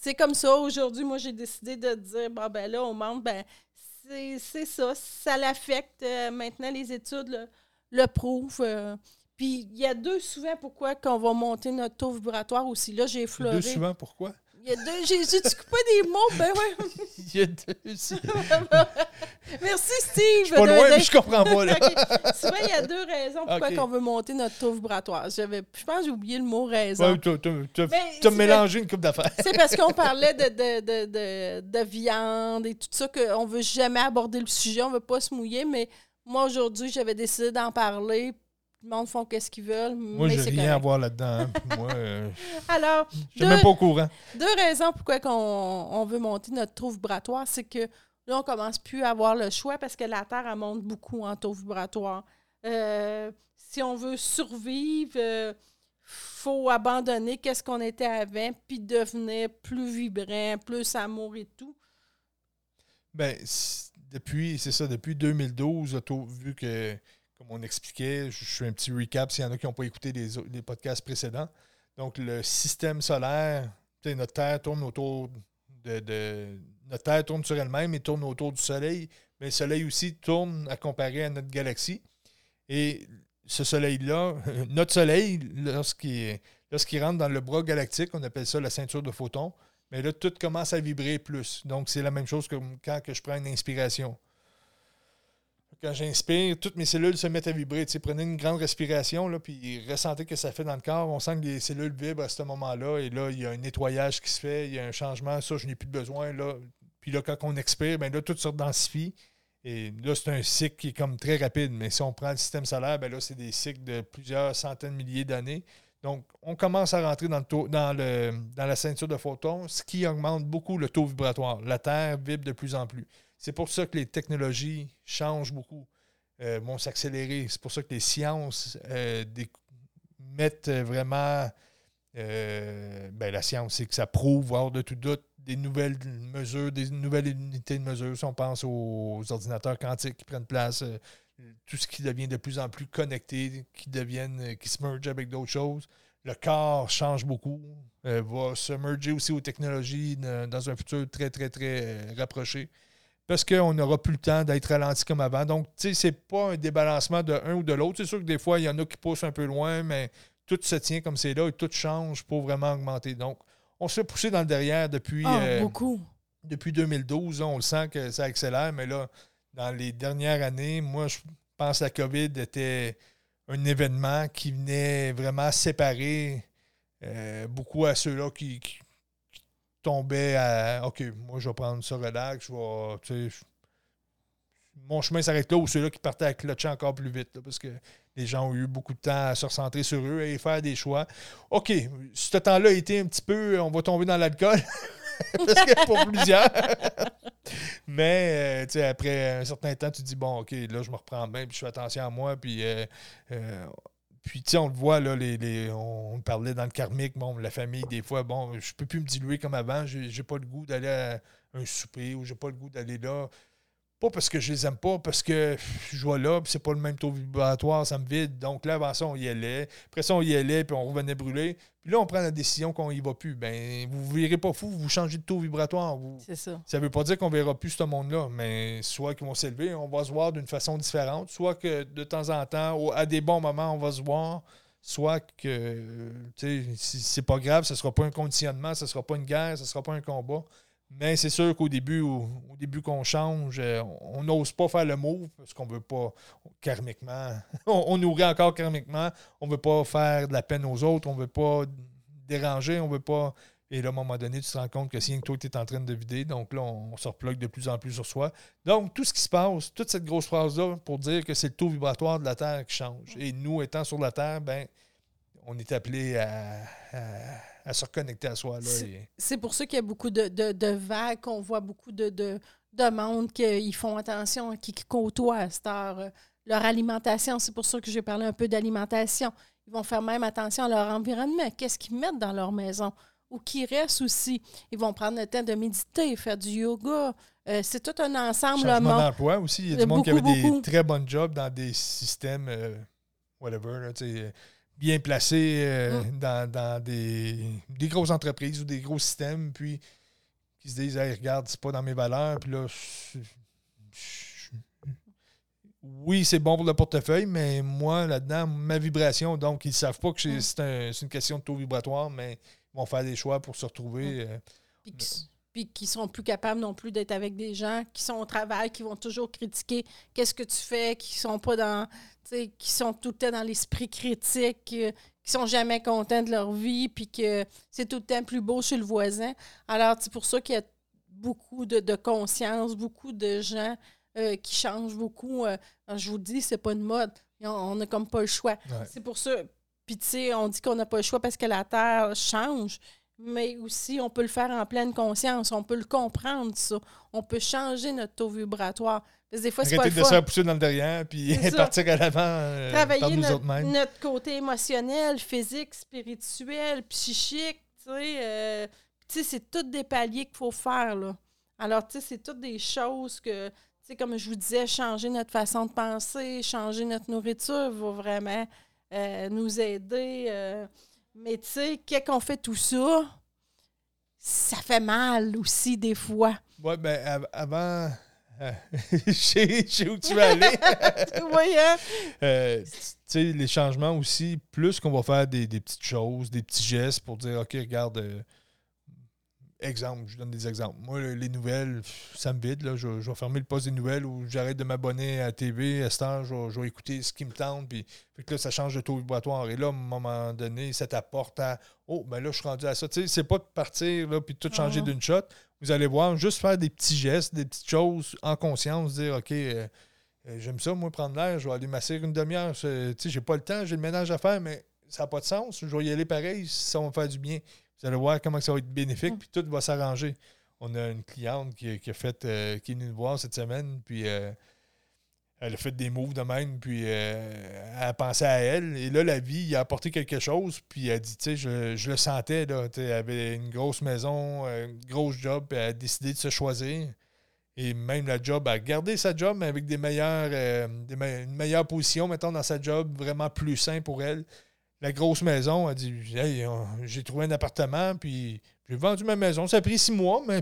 Speaker 2: C'est comme ça. Aujourd'hui, moi, j'ai décidé de dire, bon, ben là, au monde, ben, c'est ça. Ça l'affecte. Euh, maintenant, les études, le prouve. Euh. puis il y a deux souvent pourquoi qu'on va monter notre taux vibratoire aussi. Là, j'ai effleuré.
Speaker 1: Deux souvent pourquoi?
Speaker 2: Il y a deux. J'ai tu coupé des mots? Ben ouais.
Speaker 1: il y a deux.
Speaker 2: Merci, Steve. Je
Speaker 1: suis pas loin, mais je comprends pas. Là.
Speaker 2: Souvent, il y a deux raisons pourquoi on veut monter notre taux vibratoire. Je pense que j'ai oublié le mot raison.
Speaker 1: Ouais, tu as mélangé une coupe d'affaires.
Speaker 2: C'est parce qu'on parlait de, de, de, de, viande et tout ça qu'on ne veut jamais aborder le sujet, on ne veut pas se mouiller, mais moi, aujourd'hui, j'avais décidé d'en parler. Le monde font qu'est-ce qu'ils veulent.
Speaker 1: Moi, j'ai rien à voir là-dedans. Hein. Moi, euh,
Speaker 2: Alors,
Speaker 1: je suis même pas au courant.
Speaker 2: Deux raisons pourquoi on, veut monter notre taux vibratoire, c'est que là, on commence plus à avoir le choix parce que la Terre, elle monte beaucoup en taux vibratoire. Euh, si on veut survivre, il euh, faut abandonner qu'est-ce qu'on était avant, puis devenir plus vibrant, plus amour et tout.
Speaker 1: Ben, depuis, c'est ça, depuis 2012, vu que, comme on expliquait, je fais un petit recap s'il y en a qui n'ont pas écouté les, podcasts précédents. Donc, le système solaire, notre Terre tourne autour de, Notre Terre tourne sur elle-même et tourne autour du Soleil, mais le Soleil aussi tourne à comparer à notre galaxie. Et ce Soleil-là, notre Soleil, lorsqu'il rentre dans le bras galactique, on appelle ça la ceinture de photons, mais là, tout commence à vibrer plus. Donc, c'est la même chose que quand je prends une inspiration. Quand j'inspire, toutes mes cellules se mettent à vibrer. Prenez une grande respiration, là, puis ressentez que ça fait dans le corps. On sent que les cellules vibrent à ce moment-là. Et là, il y a un nettoyage qui se fait, il y a un changement. Ça, je n'ai plus besoin. Là. Puis là, quand on expire, bien là, tout se densifie. Et là, c'est un cycle qui est comme très rapide. Mais si on prend le système solaire, bien là, c'est des cycles de plusieurs centaines de milliers d'années. Donc, on commence à rentrer dans, le dans, la ceinture de photons, ce qui augmente beaucoup le taux vibratoire. La Terre vibre de plus en plus. C'est pour ça que les technologies changent beaucoup, euh, vont s'accélérer. C'est pour ça que les sciences euh, mettent vraiment. Euh, ben, la science, c'est que ça prouve, hors de tout doute, des nouvelles mesures, des nouvelles unités de mesure. Si on pense aux ordinateurs quantiques qui prennent place, tout ce qui devient de plus en plus connecté, qui deviennent, euh, qui se merge avec d'autres choses. Le corps change beaucoup, euh, va se merger aussi aux technologies dans un futur très, très, très euh, rapproché. parce qu'on n'aura plus le temps d'être ralenti comme avant. Donc, tu sais, c'est pas un débalancement de un ou de l'autre. C'est sûr que des fois, il y en a qui poussent un peu loin, mais tout se tient comme c'est là et tout change pour vraiment augmenter. Donc, on se fait pousser dans le derrière depuis,
Speaker 2: Ah,
Speaker 1: euh,
Speaker 2: beaucoup.
Speaker 1: depuis 2012. On le sent que ça accélère, mais là, dans les dernières années, moi, je pense que la COVID était un événement qui venait vraiment séparer euh, beaucoup à ceux-là qui, tombaient à OK, moi, je vais prendre ça relax, je vais. tu sais, mon chemin s'arrête là ou ceux-là qui partaient à clutcher encore plus vite, là, parce que les gens ont eu beaucoup de temps à se recentrer sur eux et faire des choix. OK, ce temps-là a été un petit peu, on va tomber dans l'alcool, parce que pour plusieurs. Mais, euh, après un certain temps, tu te dis, bon, OK, là, je me reprends bien, puis je fais attention à moi, puis... euh, euh, puis, tu sais, on le voit, là, les, on, parlait dans le karmique, bon, la famille, des fois, bon, je peux plus me diluer comme avant, j'ai pas le goût d'aller à un souper ou j'ai pas le goût d'aller là. Pas parce que je les aime pas, parce que je vois là, puis c'est pas le même taux vibratoire, ça me vide. Donc là, avant ça, on y allait. Après ça, on y allait, puis on revenait brûler. Puis là, on prend la décision qu'on y va plus. Ben, vous ne verrez pas fou, vous changez de taux vibratoire. Vous,
Speaker 2: C'est ça.
Speaker 1: ça ne veut pas dire qu'on ne verra plus ce monde-là, mais soit qu'ils vont s'élever, on va se voir d'une façon différente, soit que de temps en temps, ou à des bons moments, on va se voir, soit que tu sais, si c'est pas grave, ce ne sera pas un conditionnement, ce ne sera pas une guerre, ce ne sera pas un combat. Mais c'est sûr qu'au début, au, début qu'on change, euh, on n'ose pas faire le move parce qu'on ne veut pas karmiquement. on, on nourrit encore karmiquement. On ne veut pas faire de la peine aux autres, on ne veut pas déranger, on ne veut pas et là, à un moment donné, tu te rends compte que si que toi, tu es en train de vider, donc là, on, se replogue de plus en plus sur soi. Donc, tout ce qui se passe, toute cette grosse phrase-là, pour dire que c'est le taux vibratoire de la Terre qui change. Et nous, étant sur la Terre, ben, on est appelé à- à se reconnecter à soi.
Speaker 2: C'est-
Speaker 1: et-
Speaker 2: pour ça qu'il y a beaucoup de, de- de vagues, qu'on voit beaucoup de, de, de monde qui font attention, qui, qui côtoient à cette heure euh, leur alimentation. C'est pour ça que j'ai parlé un peu d'alimentation. Ils vont faire même attention à leur environnement. Qu'est-ce qu'ils mettent dans leur maison? Ou qui restent aussi? Ils vont prendre le temps de méditer, faire du yoga. Euh, c'est tout un ensemble. le
Speaker 1: Changement
Speaker 2: monde.
Speaker 1: d'emploi aussi. Il y a du monde qui avait
Speaker 2: beaucoup,
Speaker 1: des
Speaker 2: beaucoup.
Speaker 1: très bonnes jobs dans des systèmes, euh, whatever, là, bien placés euh,
Speaker 2: Mm.
Speaker 1: dans, dans des, des grosses entreprises ou des gros systèmes, puis qui se disent Hey, regarde, c'est pas dans mes valeurs, puis là, je- je- oui, c'est bon pour le portefeuille, mais moi, là-dedans, ma vibration, donc, ils ne savent pas que c'est
Speaker 2: Mm.
Speaker 1: c'est un- c'est une question de taux vibratoire, mais ils vont faire des choix pour se retrouver. euh,
Speaker 2: puis qui, sont plus capables non plus d'être avec des gens qui sont au travail, qui vont toujours critiquer qu'est-ce que tu fais, qui sont pas dans, tu sais, qui sont tout le temps dans l'esprit critique, euh, qui sont jamais contents de leur vie, puis que c'est tout le temps plus beau chez le voisin. Alors, c'est pour ça qu'il y a beaucoup de, de conscience, beaucoup de gens euh, qui changent beaucoup. euh, je vous dis, c'est pas une mode. On n'a comme pas le choix.
Speaker 1: ouais.
Speaker 2: C'est pour ça. Puis, tu sais, on dit qu'on n'a pas le choix parce que la Terre change, mais aussi, on peut le faire en pleine conscience. On peut le comprendre, ça. On peut changer notre taux vibratoire. Parce que des fois, c'est pas le
Speaker 1: de
Speaker 2: fun.
Speaker 1: pousser dans le derrière, puis partir à l'avant euh, par
Speaker 2: Travailler
Speaker 1: nous
Speaker 2: notre,
Speaker 1: autres mêmes.
Speaker 2: notre côté émotionnel, physique, spirituel, psychique, tu sais. euh, tu sais, c'est tous des paliers qu'il faut faire, là. Alors, tu sais, c'est toutes des choses que, tu sais, comme je vous disais, changer notre façon de penser, changer notre nourriture va vraiment euh, nous aider. Mais, tu sais, quand on fait tout ça, ça fait mal aussi, des fois.
Speaker 1: Ouais, ben av- avant. euh, je sais où tu veux aller.
Speaker 2: tu vois, hein?
Speaker 1: Euh, tu sais, les changements aussi, plus qu'on va faire des, des petites choses, des petits gestes pour dire, OK, regarde, euh, exemple, je donne des exemples. Moi, le- les nouvelles, ça me vide. Là, je, je vais fermer le poste des nouvelles ou j'arrête de m'abonner à la TV. À cette heure, je, vais- je vais écouter ce qui me tente. Puis, fait que là, ça change de taux vibratoire. Et là, à un moment donné, ça t'apporte à Oh, ben là, je suis rendu à ça. Tu sais, c'est pas de partir là, puis de tout changer d'une shot. Vous allez voir, juste faire des petits gestes, des petites choses en conscience, dire OK, euh, euh, j'aime ça, moi, prendre l'air, je vais aller masser une demi-heure. Tu sais, j'ai pas le temps, j'ai le ménage à faire, mais ça n'a pas de sens. Je vais y aller pareil, ça va me faire du bien. Vous allez voir comment ça va être bénéfique,
Speaker 2: Mm.
Speaker 1: puis tout va s'arranger. On a une cliente qui, qui a fait, euh, qui est venue nous voir cette semaine, puis euh, elle a fait des moves de même, puis euh, elle a pensé à elle. Et là, la vie, il a apporté quelque chose, puis elle a dit, tu sais, je, je le sentais, là, elle avait une grosse maison, une grosse job, puis elle a décidé de se choisir. Et même la job, elle a gardé sa job, mais avec des meilleures, des me- une meilleure position, mettons, dans sa job, vraiment plus sain pour elle. La grosse maison. Elle dit Hey, j'ai trouvé un appartement, puis j'ai vendu ma maison. Ça a pris six mois, mais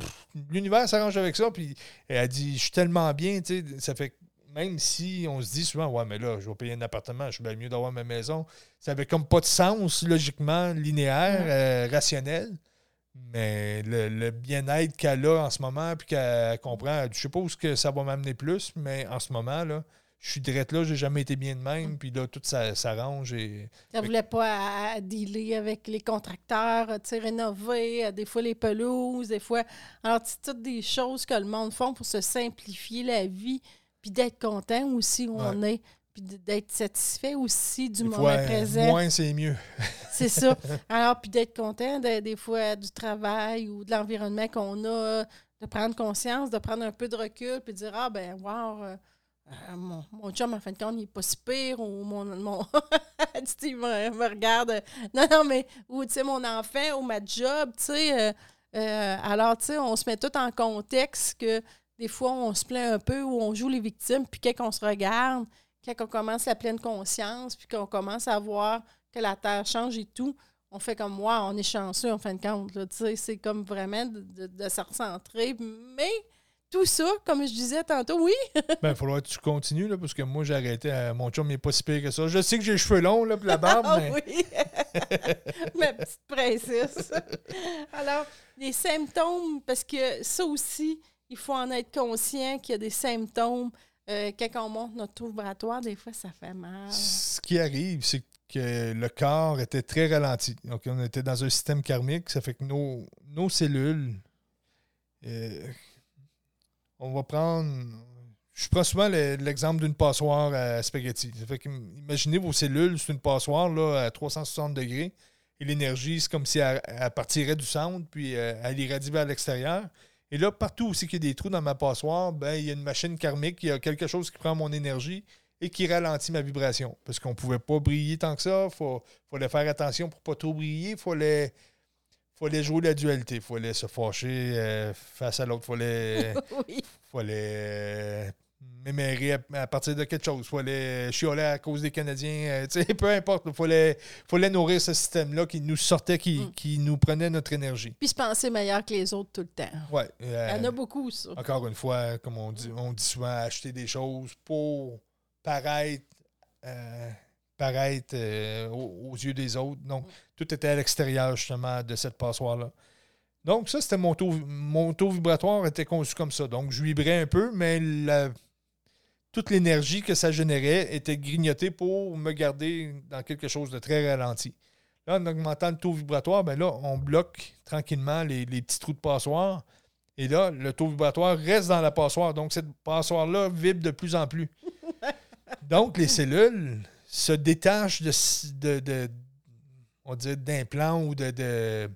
Speaker 1: l'univers s'arrange avec ça. Puis elle a dit Je suis tellement bien, tu sais, ça fait même si on se dit souvent, ouais, mais là, je vais payer un appartement, je suis bien mieux d'avoir ma maison. Ça avait comme pas de sens, logiquement, linéaire, euh, rationnel. Mais le, le bien-être qu'elle a en ce moment, puis qu'elle comprend, je sais pas où ce que ça va m'amener plus, mais en ce moment, là, je suis direct là, j'ai jamais été bien de même, puis là, tout ça s'arrange. Et...
Speaker 2: Elle voulait pas à, à dealer avec les contracteurs, tu sais, rénover, euh, des fois les pelouses, des fois. Alors, c'est toutes des choses que le monde font pour se simplifier la vie, puis d'être content aussi où on est, puis d'être satisfait aussi du
Speaker 1: Des
Speaker 2: moment
Speaker 1: fois, euh,
Speaker 2: présent.
Speaker 1: moins, c'est mieux.
Speaker 2: C'est ça. Alors, puis d'être content de- des fois du travail ou de l'environnement qu'on a, de prendre conscience, de prendre un peu de recul, puis de dire Ah, ben, wow, euh, mon, mon en fin de compte, il n'est pas si pire, ou mon. mon Steve me, me regarde. euh, Non, non, mais, ou, tu sais, mon enfant, ou ma job, tu sais. euh, euh, alors, tu sais, on se met tout en contexte que des fois, on se plaint un peu ou on joue les victimes, puis quand on se regarde, quand on commence la pleine conscience, puis qu'on commence à voir que la Terre change et tout, on fait comme moi, on est chanceux en fin de compte. tu sais, C'est comme vraiment de- de se recentrer. Mais tout ça, comme je disais tantôt, oui,
Speaker 1: Ben, il faudra que tu continues, là, parce que moi, j'ai arrêté. mon chum n'est pas si pire que ça. Je sais que j'ai les cheveux longs, là, puis la barbe,
Speaker 2: Ah
Speaker 1: mais.
Speaker 2: oui, ma petite princesse. Alors, les symptômes, parce que ça aussi, il faut en être conscient qu'il y a des symptômes. Euh, quand on monte notre taux vibratoire, des fois, ça fait mal.
Speaker 1: Ce qui arrive, c'est que le corps était très ralenti. Donc, on était dans un système karmique. Ça fait que nos, nos cellules. euh, on va prendre. Je prends souvent le- l'exemple d'une passoire à spaghetti. Imaginez vos cellules, c'est une passoire là, à 360 degrés. Et l'énergie, c'est comme si elle, partirait du centre, puis euh, elle irradie vers l'extérieur. Et là, partout aussi qu'il y a des trous dans ma passoire, ben, il y a une machine karmique, il y a quelque chose qui prend mon énergie et qui ralentit ma vibration. Parce qu'on ne pouvait pas briller tant que ça. Il fallait faire attention pour ne pas trop briller. Il fallait, fallait jouer la dualité. Il fallait se fâcher euh, face à l'autre. Il fallait,
Speaker 2: oui.
Speaker 1: fallait euh, m'émérer à, à partir de quelque chose. Il fallait chialer à cause des Canadiens. euh, peu importe. Il fallait, fallait nourrir ce système-là qui nous sortait, qui,
Speaker 2: Mm.
Speaker 1: qui nous prenait notre énergie.
Speaker 2: Puis se penser meilleur que les autres tout le temps.
Speaker 1: Ouais,
Speaker 2: Il y en a beaucoup, ça.
Speaker 1: encore une fois, comme on dit, on dit souvent, acheter des choses pour paraître, paraître euh, aux, aux yeux des autres. Donc, tout était à l'extérieur, justement, de cette passoire-là. Donc, ça, c'était mon taux, mon taux vibratoire était conçu comme ça. Donc, je vibrais un peu, mais la- toute l'énergie que ça générait était grignotée pour me garder dans quelque chose de très ralenti. Là, en augmentant le taux vibratoire, ben là, on bloque tranquillement les, les petits trous de passoire. Et là, le taux vibratoire reste dans la passoire. Donc, cette passoire-là vibre de plus en plus. Donc, les cellules se détachent de, de, de- on dirait d'implants ou de, de,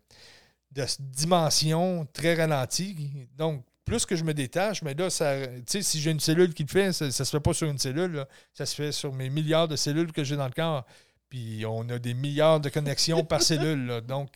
Speaker 1: de dimensions très ralenties. Donc, plus que je me détache, mais là, ça, si j'ai une cellule qui le fait, ça ne se fait pas sur une cellule, là. ça se fait sur mes milliards de cellules que j'ai dans le corps. Puis on a des milliards de connexions par cellule. là. Donc,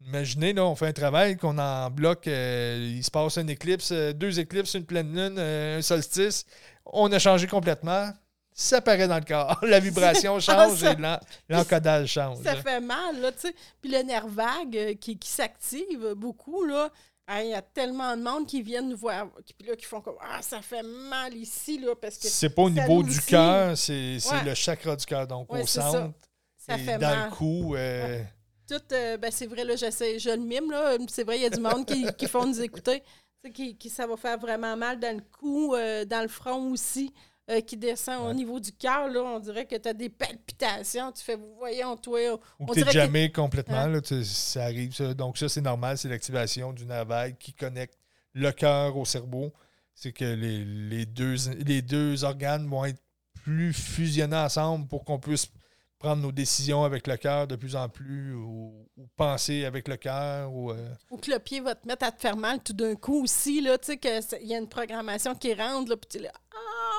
Speaker 1: imaginez, là, on fait un travail qu'on en bloque, euh, il se passe une éclipse, euh, deux éclipses, une pleine lune, euh, un solstice. On a changé complètement. Ça paraît dans le corps. La vibration change
Speaker 2: ça-
Speaker 1: et l'en- l'encodage change.
Speaker 2: Ça fait mal, là, tu sais. Puis le nerf vague euh, qui, qui s'active beaucoup, là. Ah, Il y a tellement de monde qui viennent nous voir, qui, puis là, qui font comme Ah, ça fait mal ici, là, parce que
Speaker 1: C'est pas au niveau du cœur, c'est
Speaker 2: Ouais.
Speaker 1: le chakra du cœur. Donc
Speaker 2: Ouais,
Speaker 1: au
Speaker 2: c'est ça.
Speaker 1: centre,
Speaker 2: ça
Speaker 1: et
Speaker 2: fait
Speaker 1: dans
Speaker 2: mal.
Speaker 1: le cou. euh,
Speaker 2: Tout, euh, ben, c'est vrai, là, j'essaie, je le mime, là. C'est vrai, il y a du monde qui, qui font nous écouter. Tu sais, Qui, qui, ça va faire vraiment mal dans le cou, euh, dans le front aussi, euh, qui descend au niveau du cœur, là. On dirait que tu as des palpitations. Tu fais, voyons, toi.
Speaker 1: Ou
Speaker 2: on
Speaker 1: que tu
Speaker 2: dirait que-
Speaker 1: jamais complètement.
Speaker 2: Hein?
Speaker 1: là, tu- ça arrive. ça. Donc, ça, c'est normal. C'est l'activation du nerf vague qui connecte le cœur au cerveau. C'est que les, les deux, les deux organes vont être plus fusionnés ensemble pour qu'on puisse prendre nos décisions avec le cœur de plus en plus ou, ou penser avec le cœur. Ou, euh,
Speaker 2: Ou que le pied va te mettre à te faire mal tout d'un coup aussi, là, tu sais, qu'il y a une programmation qui rentre, là, puis tu es là, ah,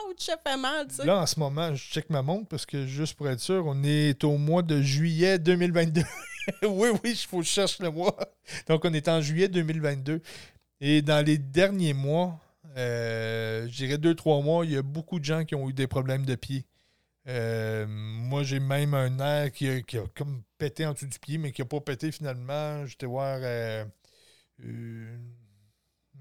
Speaker 2: ou ça fait mal, tu sais?
Speaker 1: Là, en ce moment, je check ma montre parce que juste pour être sûr, on est au mois de juillet 2022. oui, oui, il faut que je cherche le mois. Donc, on est en juillet 2022. Et dans les derniers mois, euh, je dirais deux, trois mois, il y a beaucoup de gens qui ont eu des problèmes de pied. Euh, moi, j'ai même un nerf qui a, comme pété en dessous du pied, mais qui n'a pas pété finalement. J'étais voir euh, ma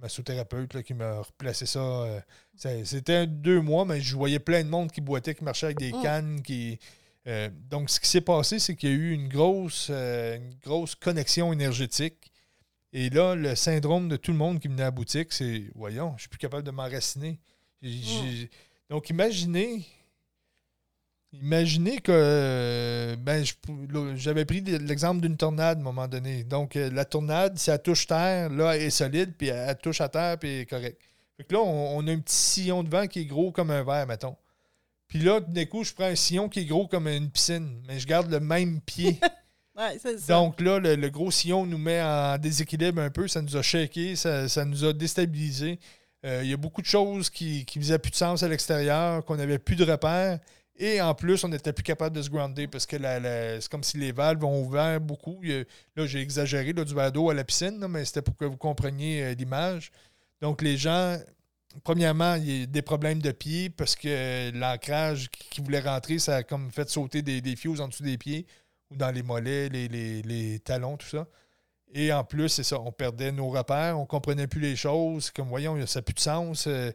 Speaker 1: massothérapeute là, qui m'a replacé ça. euh, ça- C'était deux mois, mais je voyais plein de monde qui boitait, qui marchait avec des
Speaker 2: Mm.
Speaker 1: cannes. Qui, euh, donc, ce qui s'est passé, c'est qu'il y a eu une grosse, euh, une grosse connexion énergétique. Et là, le syndrome de tout le monde qui venait à la boutique, c'est voyons, je suis plus capable de m'enraciner. J'ai- Donc, imaginez. Imaginez que euh, ben, j'avais pris l'exemple d'une tornade à un moment donné. Donc, euh, la tornade, si elle touche terre, là, elle est solide, puis elle, elle touche à terre, puis elle est correcte. Fait que là, on, on a un petit sillon de vent qui est gros comme un verre, mettons. Puis là, d'un coup, je prends un sillon qui est gros comme une piscine, mais je garde le même pied.
Speaker 2: Ouais, c'est ça.
Speaker 1: Donc là, le, le gros sillon nous met en déséquilibre un peu. Ça nous a shaké, ça, ça nous a déstabilisé. Euh, Il y a beaucoup de choses qui ne faisaient plus de sens à l'extérieur, qu'on n'avait plus de repères. Et en plus, on n'était plus capable de se grounder parce que c'est comme si les valves ont ouvert beaucoup. Là, j'ai exagéré là, du verre d'eau à la piscine, mais c'était pour que vous compreniez euh, l'image. Donc, les gens, premièrement, il y a des problèmes de pieds parce que l'ancrage qui, voulait rentrer, ça a comme fait sauter des, des en dessous des pieds ou dans les mollets, les, talons, tout ça. Et en plus, c'est ça, on perdait nos repères, on comprenait plus les choses. Comme voyons, ça n'a plus de sens. euh,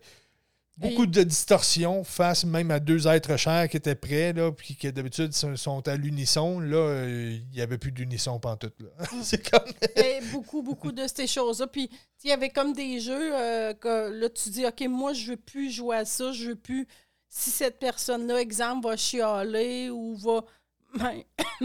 Speaker 1: beaucoup de distorsions face même à deux êtres chers qui étaient prêts, là, puis qui d'habitude sont à l'unisson. Là, euh, il n'y avait plus d'unisson pantoute. Là. c'est comme.
Speaker 2: Et beaucoup, beaucoup de ces choses-là. Puis, il y avait comme des jeux euh, que là, tu dis, OK, moi, je veux plus jouer à ça, je veux plus. Si cette personne-là, exemple, va chialer ou va. Même,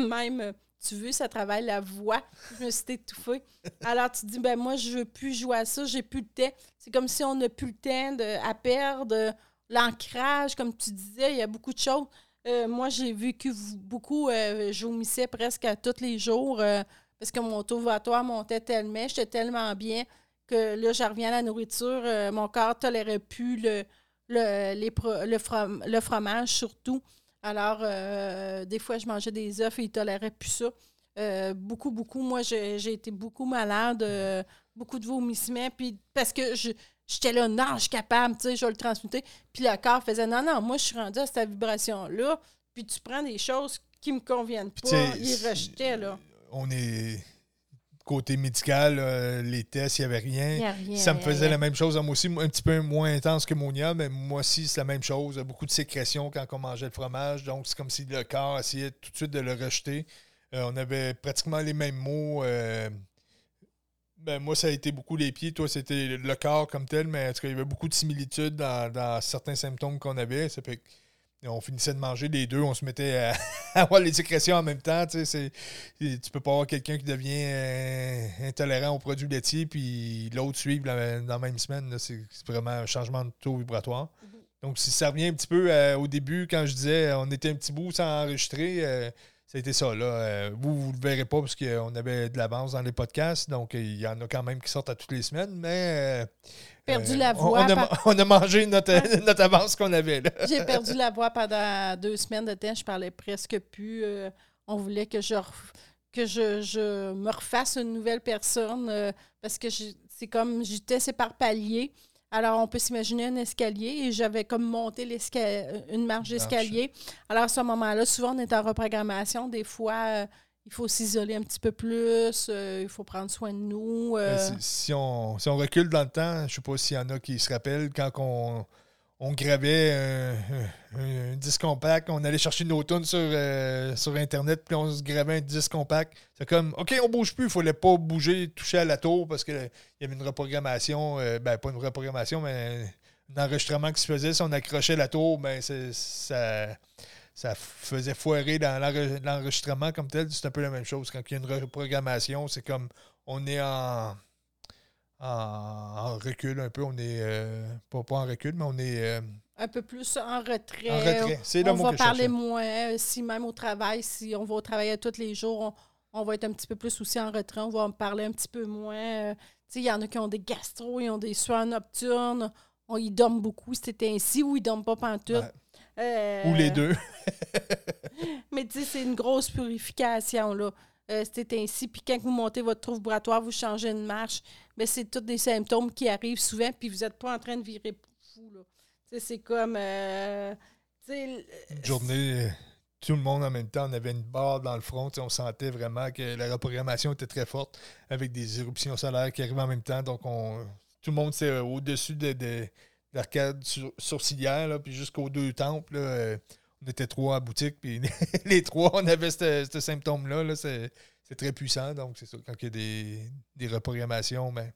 Speaker 2: même, euh, tu veux, ça travaille la voix. Je me suis étouffée. Alors, tu dis, ben moi, je veux plus jouer à ça, j'ai plus le temps. C'est comme si on n'a plus le temps à perdre. L'ancrage, comme tu disais, il y a beaucoup de choses. Euh, moi, j'ai vécu beaucoup, euh, je vomissais presque à tous les jours. euh, parce que mon taux vibratoire montait tellement, j'étais tellement bien que là, je reviens à la nourriture. euh, mon corps tolérait plus le fromage, surtout. Alors, euh, des fois, je mangeais des œufs et il tolérait plus ça. Euh, beaucoup, beaucoup. Moi, j'ai été beaucoup malade, euh, beaucoup de vomissements. Puis, parce que je. J'étais là, non, je suis capable, tu sais, je vais le transmuter. Puis le corps faisait, non, non, moi, je suis rendu à cette vibration-là. Puis tu prends des choses qui me conviennent pas. Il rejetait, là.
Speaker 1: On est. Côté médical, euh, les tests, il n'y avait rien.
Speaker 2: Il y a rien,
Speaker 1: Ça me
Speaker 2: il y a
Speaker 1: faisait la même chose à moi aussi, un petit peu moins intense que Monia, mais moi aussi, c'est la même chose. Beaucoup de sécrétion quand on mangeait le fromage. Donc, c'est comme si le corps essayait tout de suite de le rejeter. Euh, on avait pratiquement les mêmes mots. euh, ben, moi, ça a été beaucoup les pieds. Toi, c'était le corps comme tel, mais en tout cas, il y avait beaucoup de similitudes dans, dans certains symptômes qu'on avait. Ça fait que on finissait de manger les deux, on se mettait à, à avoir les sécrétions en même temps. Tu, sais, tu peux pas avoir quelqu'un qui devient euh, intolérant aux produits laitiers, puis l'autre suivre la- dans la même semaine. C'est vraiment un changement de taux vibratoire. Donc, si ça revient un petit peu euh, au début, quand je disais euh, on était un petit bout sans enregistrer, euh, ça a été ça. Là. Vous, vous ne le verrez pas parce qu'on avait de l'avance dans les podcasts. Donc, il y en a quand même qui sortent à toutes les semaines, mais.
Speaker 2: Perdu
Speaker 1: euh,
Speaker 2: la
Speaker 1: on-
Speaker 2: voix
Speaker 1: On, a,
Speaker 2: par-
Speaker 1: on a mangé notre, notre avance qu'on avait. Là.
Speaker 2: J'ai perdu la voix pendant deux semaines de temps. Je parlais presque plus. Euh, on voulait que je, que je, je me refasse une nouvelle personne euh, parce que c'est comme j'étais c'est par palier. Alors, on peut s'imaginer un escalier et j'avais comme monté une marche d'escalier. Alors, à ce moment-là, souvent, on est en reprogrammation. Des fois, il faut s'isoler un petit peu plus, euh, il faut prendre soin de nous. euh,
Speaker 1: Ben, si, on, recule dans le temps, je ne sais pas s'il y en a qui se rappellent, quand on, gravait un, disque compact, on allait chercher nos tunes sur, euh, sur Internet, puis on se gravait un disque compact. C'est comme, OK, on bouge plus, il ne fallait pas bouger, toucher à la tour, parce qu'il y avait une reprogrammation, ben pas une reprogrammation, mais un enregistrement qui se faisait. Si on accrochait la tour, ben c'est- ça, ça faisait foirer dans l'enre- l'enregistrement comme tel. C'est un peu la même chose. Quand il y a une reprogrammation, c'est comme on est en, en, en recul un peu. On est euh, pas, pas en recul, mais on est euh,
Speaker 2: un peu plus en retrait.
Speaker 1: en retrait. C'est le
Speaker 2: on
Speaker 1: mot
Speaker 2: va
Speaker 1: que
Speaker 2: parler moins. euh, Si même au travail, si on va au travail tous les jours, on, on va être un petit peu plus aussi en retrait. On va en parler un petit peu moins. Il y en a qui ont des gastro, ils ont des sueurs nocturnes. On, ils dorment beaucoup, c'était ainsi, ou ils dorment pas pantoute.
Speaker 1: Ouais.
Speaker 2: Euh,
Speaker 1: Ou les deux.
Speaker 2: mais tu sais, c'est une grosse purification, là. Euh, c'était ainsi. Puis quand vous montez votre trou vibratoire, vous changez une marche, mais c'est tous des symptômes qui arrivent souvent, puis vous n'êtes pas en train de virer fou, là. Tu sais, c'est comme... euh, tu sais,
Speaker 1: Une journée, euh, tout le monde en même temps, on avait une barre dans le front. tu sais, On sentait vraiment que la reprogrammation était très forte avec des éruptions solaires qui arrivaient en même temps. Donc, on, tout le monde, c'est euh, au-dessus de, de l'arcade sourcilière, puis jusqu'aux deux temples. euh, on était trois à boutique, puis les trois, on avait ce symptôme-là. Là, c'est très puissant. Donc, c'est ça, quand il y a des, des reprogrammations, ben,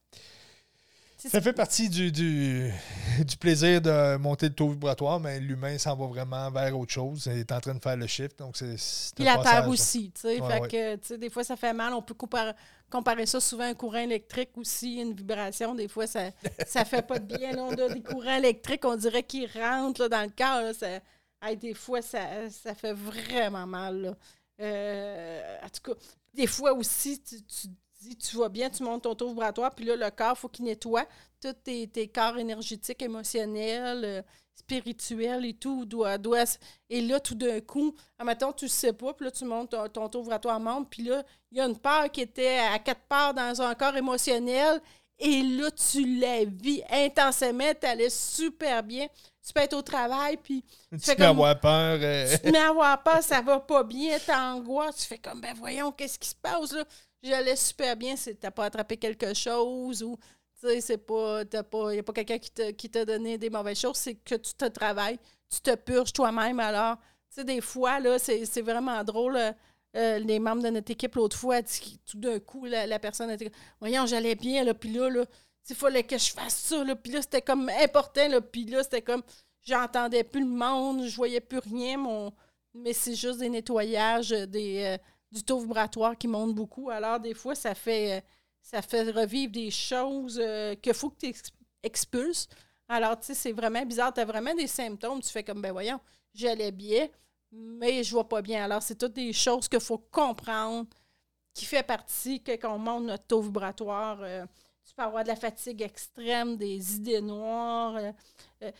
Speaker 1: ça fait partie du, du, du plaisir de monter le taux vibratoire, mais l'humain s'en va vraiment vers autre chose. Il est en train de faire le shift. Donc, c'est.
Speaker 2: Puis la terre aussi, tu sais.
Speaker 1: Ouais,
Speaker 2: fait
Speaker 1: ouais.
Speaker 2: que, des fois, ça fait mal. On peut comparer, comparer ça souvent à un courant électrique aussi, une vibration. Des fois, ça ça fait pas de bien. Là, on a des courants électriques, on dirait qu'ils rentrent là, dans le cœur. là. Ça, hey, des fois, ça, ça fait vraiment mal. Euh, en tout cas, des fois aussi, tu, tu tu vas bien, tu montes ton taux vibratoire, puis là, le corps, faut qu'il nettoie tous tes, corps énergétiques, émotionnels, euh, spirituels et tout. Doit, doit, et là, tout d'un coup, admettons, tu ne sais pas, puis là, tu montes ton, ton taux vibratoire monte, puis là, il y a une part qui était à quatre parts dans un corps émotionnel, et là, tu la vis intensément, tu allais super bien. Tu peux être au travail, puis
Speaker 1: Tu
Speaker 2: fais
Speaker 1: te mets à
Speaker 2: comme-
Speaker 1: avoir peur. euh,
Speaker 2: tu te mets à avoir peur, ça va pas bien, t'angoisses, tu fais comme, ben voyons, qu'est-ce qui se passe là? J'allais super bien, c'est t'as pas attrapé quelque chose ou, tu sais, c'est pas, t'as pas, y a pas quelqu'un qui t'a qui donné des mauvaises choses, c'est que tu te travailles, tu te purges toi-même. Alors, tu sais, des fois, là, c'est c'est vraiment drôle. Euh, les membres de notre équipe, l'autre fois, tout d'un coup, la, la personne était voyons, j'allais bien, là, puis là, là, il fallait que je fasse ça, là, puis là, c'était comme important, là, puis là, c'était comme, j'entendais plus le monde, je voyais plus rien, mais c'est juste des nettoyages, euh, des, euh, du taux vibratoire qui monte beaucoup. Alors, des fois, ça fait, ça fait revivre des choses euh, qu'il faut que tu ex- expulses. Alors, tu sais, c'est vraiment bizarre. Tu as vraiment des symptômes. Tu fais comme, ben voyons, j'allais bien, mais je vois pas bien. Alors, c'est toutes des choses qu'il faut comprendre, qui fait partie que quand on monte notre taux vibratoire. euh, tu peux avoir de la fatigue extrême, des idées noires, euh, euh,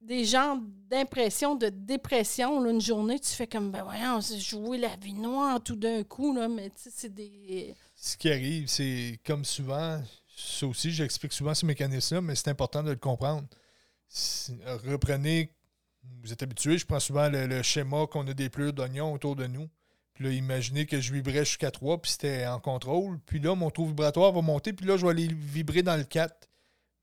Speaker 2: des genres d'impression de dépression. là, une journée, tu fais comme, ben voyons, c'est jouer la vie noire tout d'un coup, là, mais tu sais, c'est des...
Speaker 1: Ce qui arrive, c'est comme souvent, ça aussi, j'explique souvent ce mécanisme-là, mais c'est important de le comprendre. Reprenez, vous êtes habitué, je prends souvent le, schéma qu'on a des pleurs d'oignons autour de nous. Puis là, imaginez que je vibrais jusqu'à 3, puis c'était en contrôle. Puis là, mon taux vibratoire va monter, puis là, je vais aller vibrer dans le 4.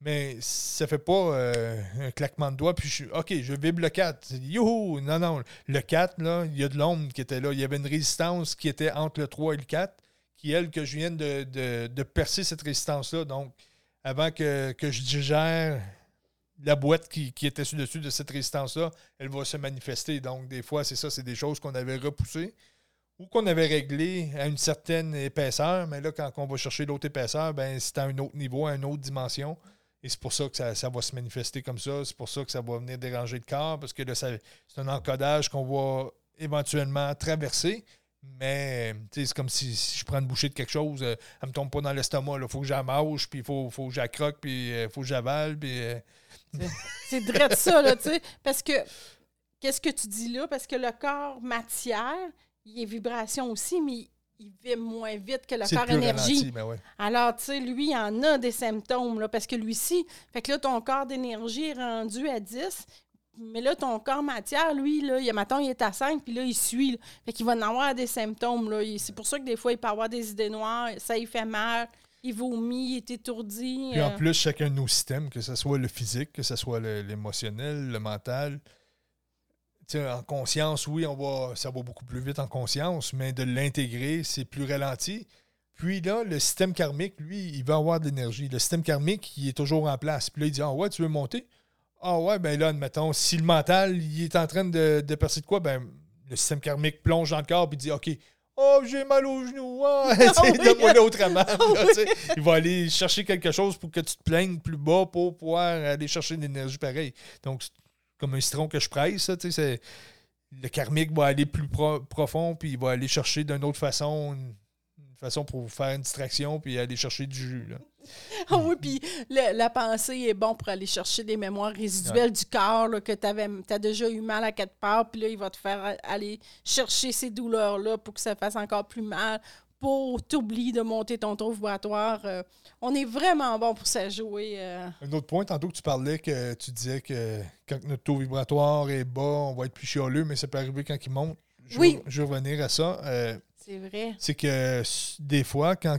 Speaker 1: Mais ça fait pas euh, un claquement de doigts, puis je suis OK, je vibre le 4. Youhou! Non, non. Le 4, là, il y a de l'ombre qui était là. Il y avait une résistance qui était entre le 3 et le 4 qui, elle, que je viens de, de- de percer cette résistance-là. Donc, avant que, que je digère la boîte qui, était sur-dessus de cette résistance-là, elle va se manifester. Donc, des fois, c'est ça, c'est des choses qu'on avait repoussées ou qu'on avait réglées à une certaine épaisseur, mais là, quand on va chercher l'autre épaisseur, ben, c'est à un autre niveau, à une autre dimension. Et c'est pour ça que ça, ça va se manifester comme ça. C'est pour ça que ça va venir déranger le corps, parce que là, c'est un encodage qu'on va éventuellement traverser. Mais c'est comme si, si je prends une bouchée de quelque chose, euh, elle me tombe pas dans l'estomac. Il faut que mange, puis il faut, faut que j'accroque, puis il faut que j'avale. Puis, euh,
Speaker 2: C'est vrai de ça, là, tu sais. Parce que, qu'est-ce que tu dis là? Parce que le corps matière, il est vibration aussi, mais il vibre moins vite que le corps énergie.
Speaker 1: ralenti, ben ouais.
Speaker 2: Alors, tu sais, lui, il en a des symptômes, là, parce que lui-ci, fait que là, ton corps d'énergie est rendu à 10, mais là, ton corps matière, lui, là, il, maintenant, il est à 5, puis là, il suit. là. Fait qu'il va en avoir des symptômes, là. C'est pour ça que des fois, il peut avoir des idées noires, ça il fait mal, il vomit, il est étourdi.
Speaker 1: Puis en
Speaker 2: euh.
Speaker 1: plus, chacun de nos systèmes, que ce soit le physique, que ce soit l'émotionnel, le, mental, tu sais, en conscience, oui, on va, ça va beaucoup plus vite en conscience, mais de l'intégrer, c'est plus ralenti. Puis là, le système karmique, lui, il va avoir de l'énergie. Le système karmique, il est toujours en place. Puis là, il dit Ah ouais, tu veux monter? Ah ouais, ben là, admettons, si le mental, il est en train de, de percer de quoi, ben le système karmique plonge dans le corps puis dit OK, oh, j'ai mal aux genoux. Ah, donne-moi autrement.
Speaker 2: Ah
Speaker 1: Là, tu sais, Il va aller chercher quelque chose pour que tu te plaignes plus bas pour pouvoir aller chercher de l'énergie pareille. Donc, c'est comme un citron que je presse, ça, tu sais, c'est- le karmique va aller plus pro- profond, puis il va aller chercher d'une autre façon, une, une façon pour faire une distraction, puis aller chercher du jus. Là.
Speaker 2: Ah oui, puis le- la pensée est bon pour aller chercher des mémoires résiduelles du corps, là, que tu as déjà eu mal à quatre parts, puis là, il va te faire aller chercher ces douleurs-là pour que ça fasse encore plus mal, repos, t'oublies de monter ton taux vibratoire. Euh, on est vraiment bon pour ça jouer. euh.
Speaker 1: Un autre point, tantôt que tu parlais, que tu disais que quand notre taux vibratoire est bas, on va être plus chialeux, mais ça peut arriver quand il monte. Je
Speaker 2: Oui.
Speaker 1: Vais, je revenir à ça. Euh,
Speaker 2: C'est vrai.
Speaker 1: c'est que des fois, quand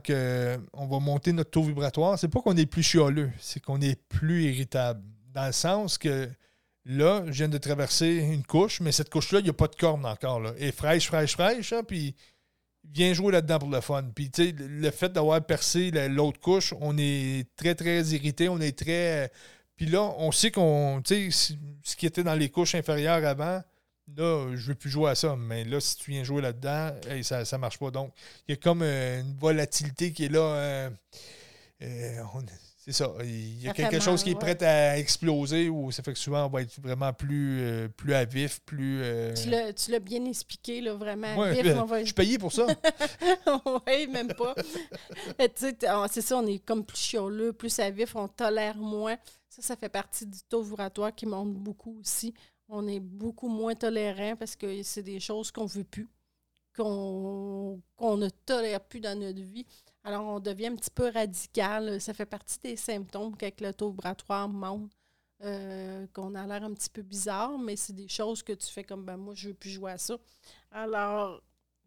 Speaker 1: on va monter notre taux vibratoire, c'est pas qu'on est plus chialeux, c'est qu'on est plus irritable. Dans le sens que là, je viens de traverser une couche, mais cette couche-là, il n'y a pas de corne encore. Est fraîche, fraîche, fraîche, hein, puis viens jouer là-dedans pour le fun. Puis, tu sais, le fait d'avoir percé la- l'autre couche, on est très, très irrité, on est très. Puis là, on sait qu'on. Tu ce qui était dans les couches inférieures avant, là, je veux plus jouer à ça. Mais là, si tu viens jouer là-dedans, hey, ça ne marche pas. Donc, il y a comme euh, une volatilité qui est là. euh, euh, c'est ça. Il y a quelque chose qui est
Speaker 2: ouais.
Speaker 1: prêt à exploser ou ça fait que souvent, on va être vraiment plus, plus à vif, plus.
Speaker 2: Tu l'as- bien expliqué, là, vraiment.
Speaker 1: ouais,
Speaker 2: Vif, on va-
Speaker 1: Je suis payé pour ça.
Speaker 2: oui, même pas. C'est ça, on est comme plus chialeux, plus à vif, on tolère moins. Ça, ça fait partie du taux vibratoire qui monte beaucoup aussi. On est beaucoup moins tolérant parce que c'est des choses qu'on veut plus, qu'on ne tolère plus dans notre vie. Alors, on devient un petit peu radical. Ça fait partie des symptômes quand le taux vibratoire monte. euh, qu'on a l'air un petit peu bizarre, mais c'est des choses que tu fais comme ben moi, je veux plus jouer à ça. Alors,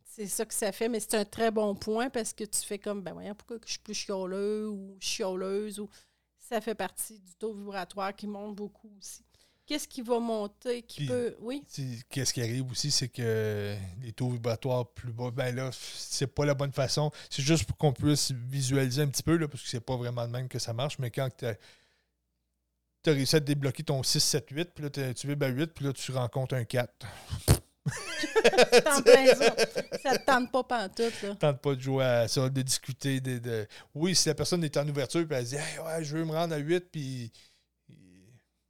Speaker 2: c'est ça que ça fait, mais c'est un très bon point parce que tu fais comme, ben voyons, pourquoi je suis plus chialeux ou chialeuse ou ça fait partie du taux vibratoire qui monte beaucoup aussi. Qu'est-ce qui va monter, qui
Speaker 1: Puis-
Speaker 2: peut... Oui,
Speaker 1: Qu'est-ce qui arrive aussi, c'est que les taux vibratoires plus bas, ben là, c'est pas la bonne façon. C'est juste pour qu'on puisse visualiser un petit peu, là, parce que c'est pas vraiment de même que ça marche, mais quand tu as, réussi à débloquer ton 6, 7, 8, puis là, tu vibres à 8, puis là, tu rencontres un 4.
Speaker 2: c'est en plein ça. Ça te tente pas pantoute, là.
Speaker 1: tente pas de jouer à ça, de discuter. De, de- Oui, si la personne est en ouverture puis elle dit Hey, ouais, je veux me rendre à 8, puis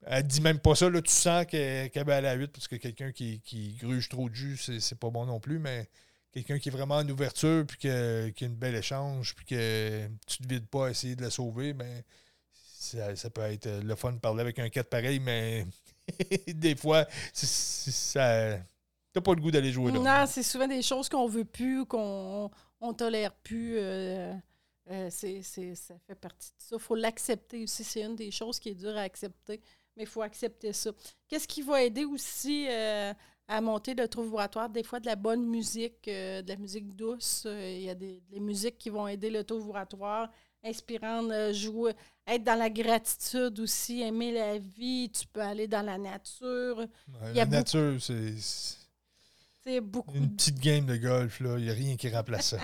Speaker 1: elle dit même pas ça, là, tu sens qu'elle aller à 8 parce que quelqu'un qui, gruge trop de jus, c'est pas bon non plus, mais quelqu'un qui est vraiment en ouverture puis qui a une belle échange puis que tu te vides pas à essayer de la sauver, ben ça, peut être le fun de parler avec un 4 pareil, mais des fois, c'est- c'est- ça. T'as pas le goût d'aller jouer là.
Speaker 2: Non, c'est souvent des choses qu'on veut plus, qu'on on tolère plus. euh, euh, ça fait partie de ça. Il faut l'accepter aussi. C'est une des choses qui est dure à accepter, mais il faut accepter ça. Qu'est-ce qui va aider aussi euh, à monter le taux vibratoire? Des fois, de la bonne musique, euh, de la musique douce. euh, Il y a des, des musiques qui vont aider le taux vibratoire, inspirante, jouer, être dans la gratitude aussi, aimer la vie. Tu peux aller dans la nature.
Speaker 1: Ouais, la nature, c'est.
Speaker 2: C'est beaucoup
Speaker 1: Une petite game de golf, là. Il n'y a rien qui remplace ça.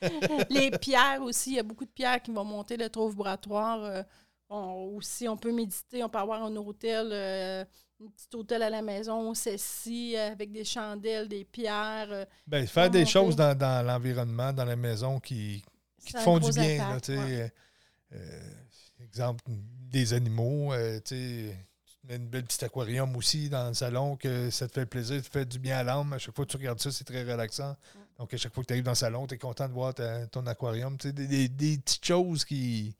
Speaker 2: les pierres aussi, il y a beaucoup de pierres qui vont monter le taux vibratoire. On- aussi, on peut méditer, on peut avoir un hôtel, euh, un petit hôtel à la maison, ceci, euh, avec des chandelles, des pierres. euh,
Speaker 1: Ben, faire des choses dans, dans l'environnement, dans la maison qui, qui te font du bien. Là,
Speaker 2: impact,
Speaker 1: tu sais.
Speaker 2: ouais.
Speaker 1: Euh, exemple, des animaux. euh, tu tu mets une belle petite aquarium aussi dans le salon que ça te fait plaisir, ça te fait du bien à l'âme. À chaque fois que tu regardes ça, c'est très relaxant. Donc, à chaque fois que tu arrives dans le salon, tu es content de voir ta- ton aquarium. Tu des, des- des petites choses qui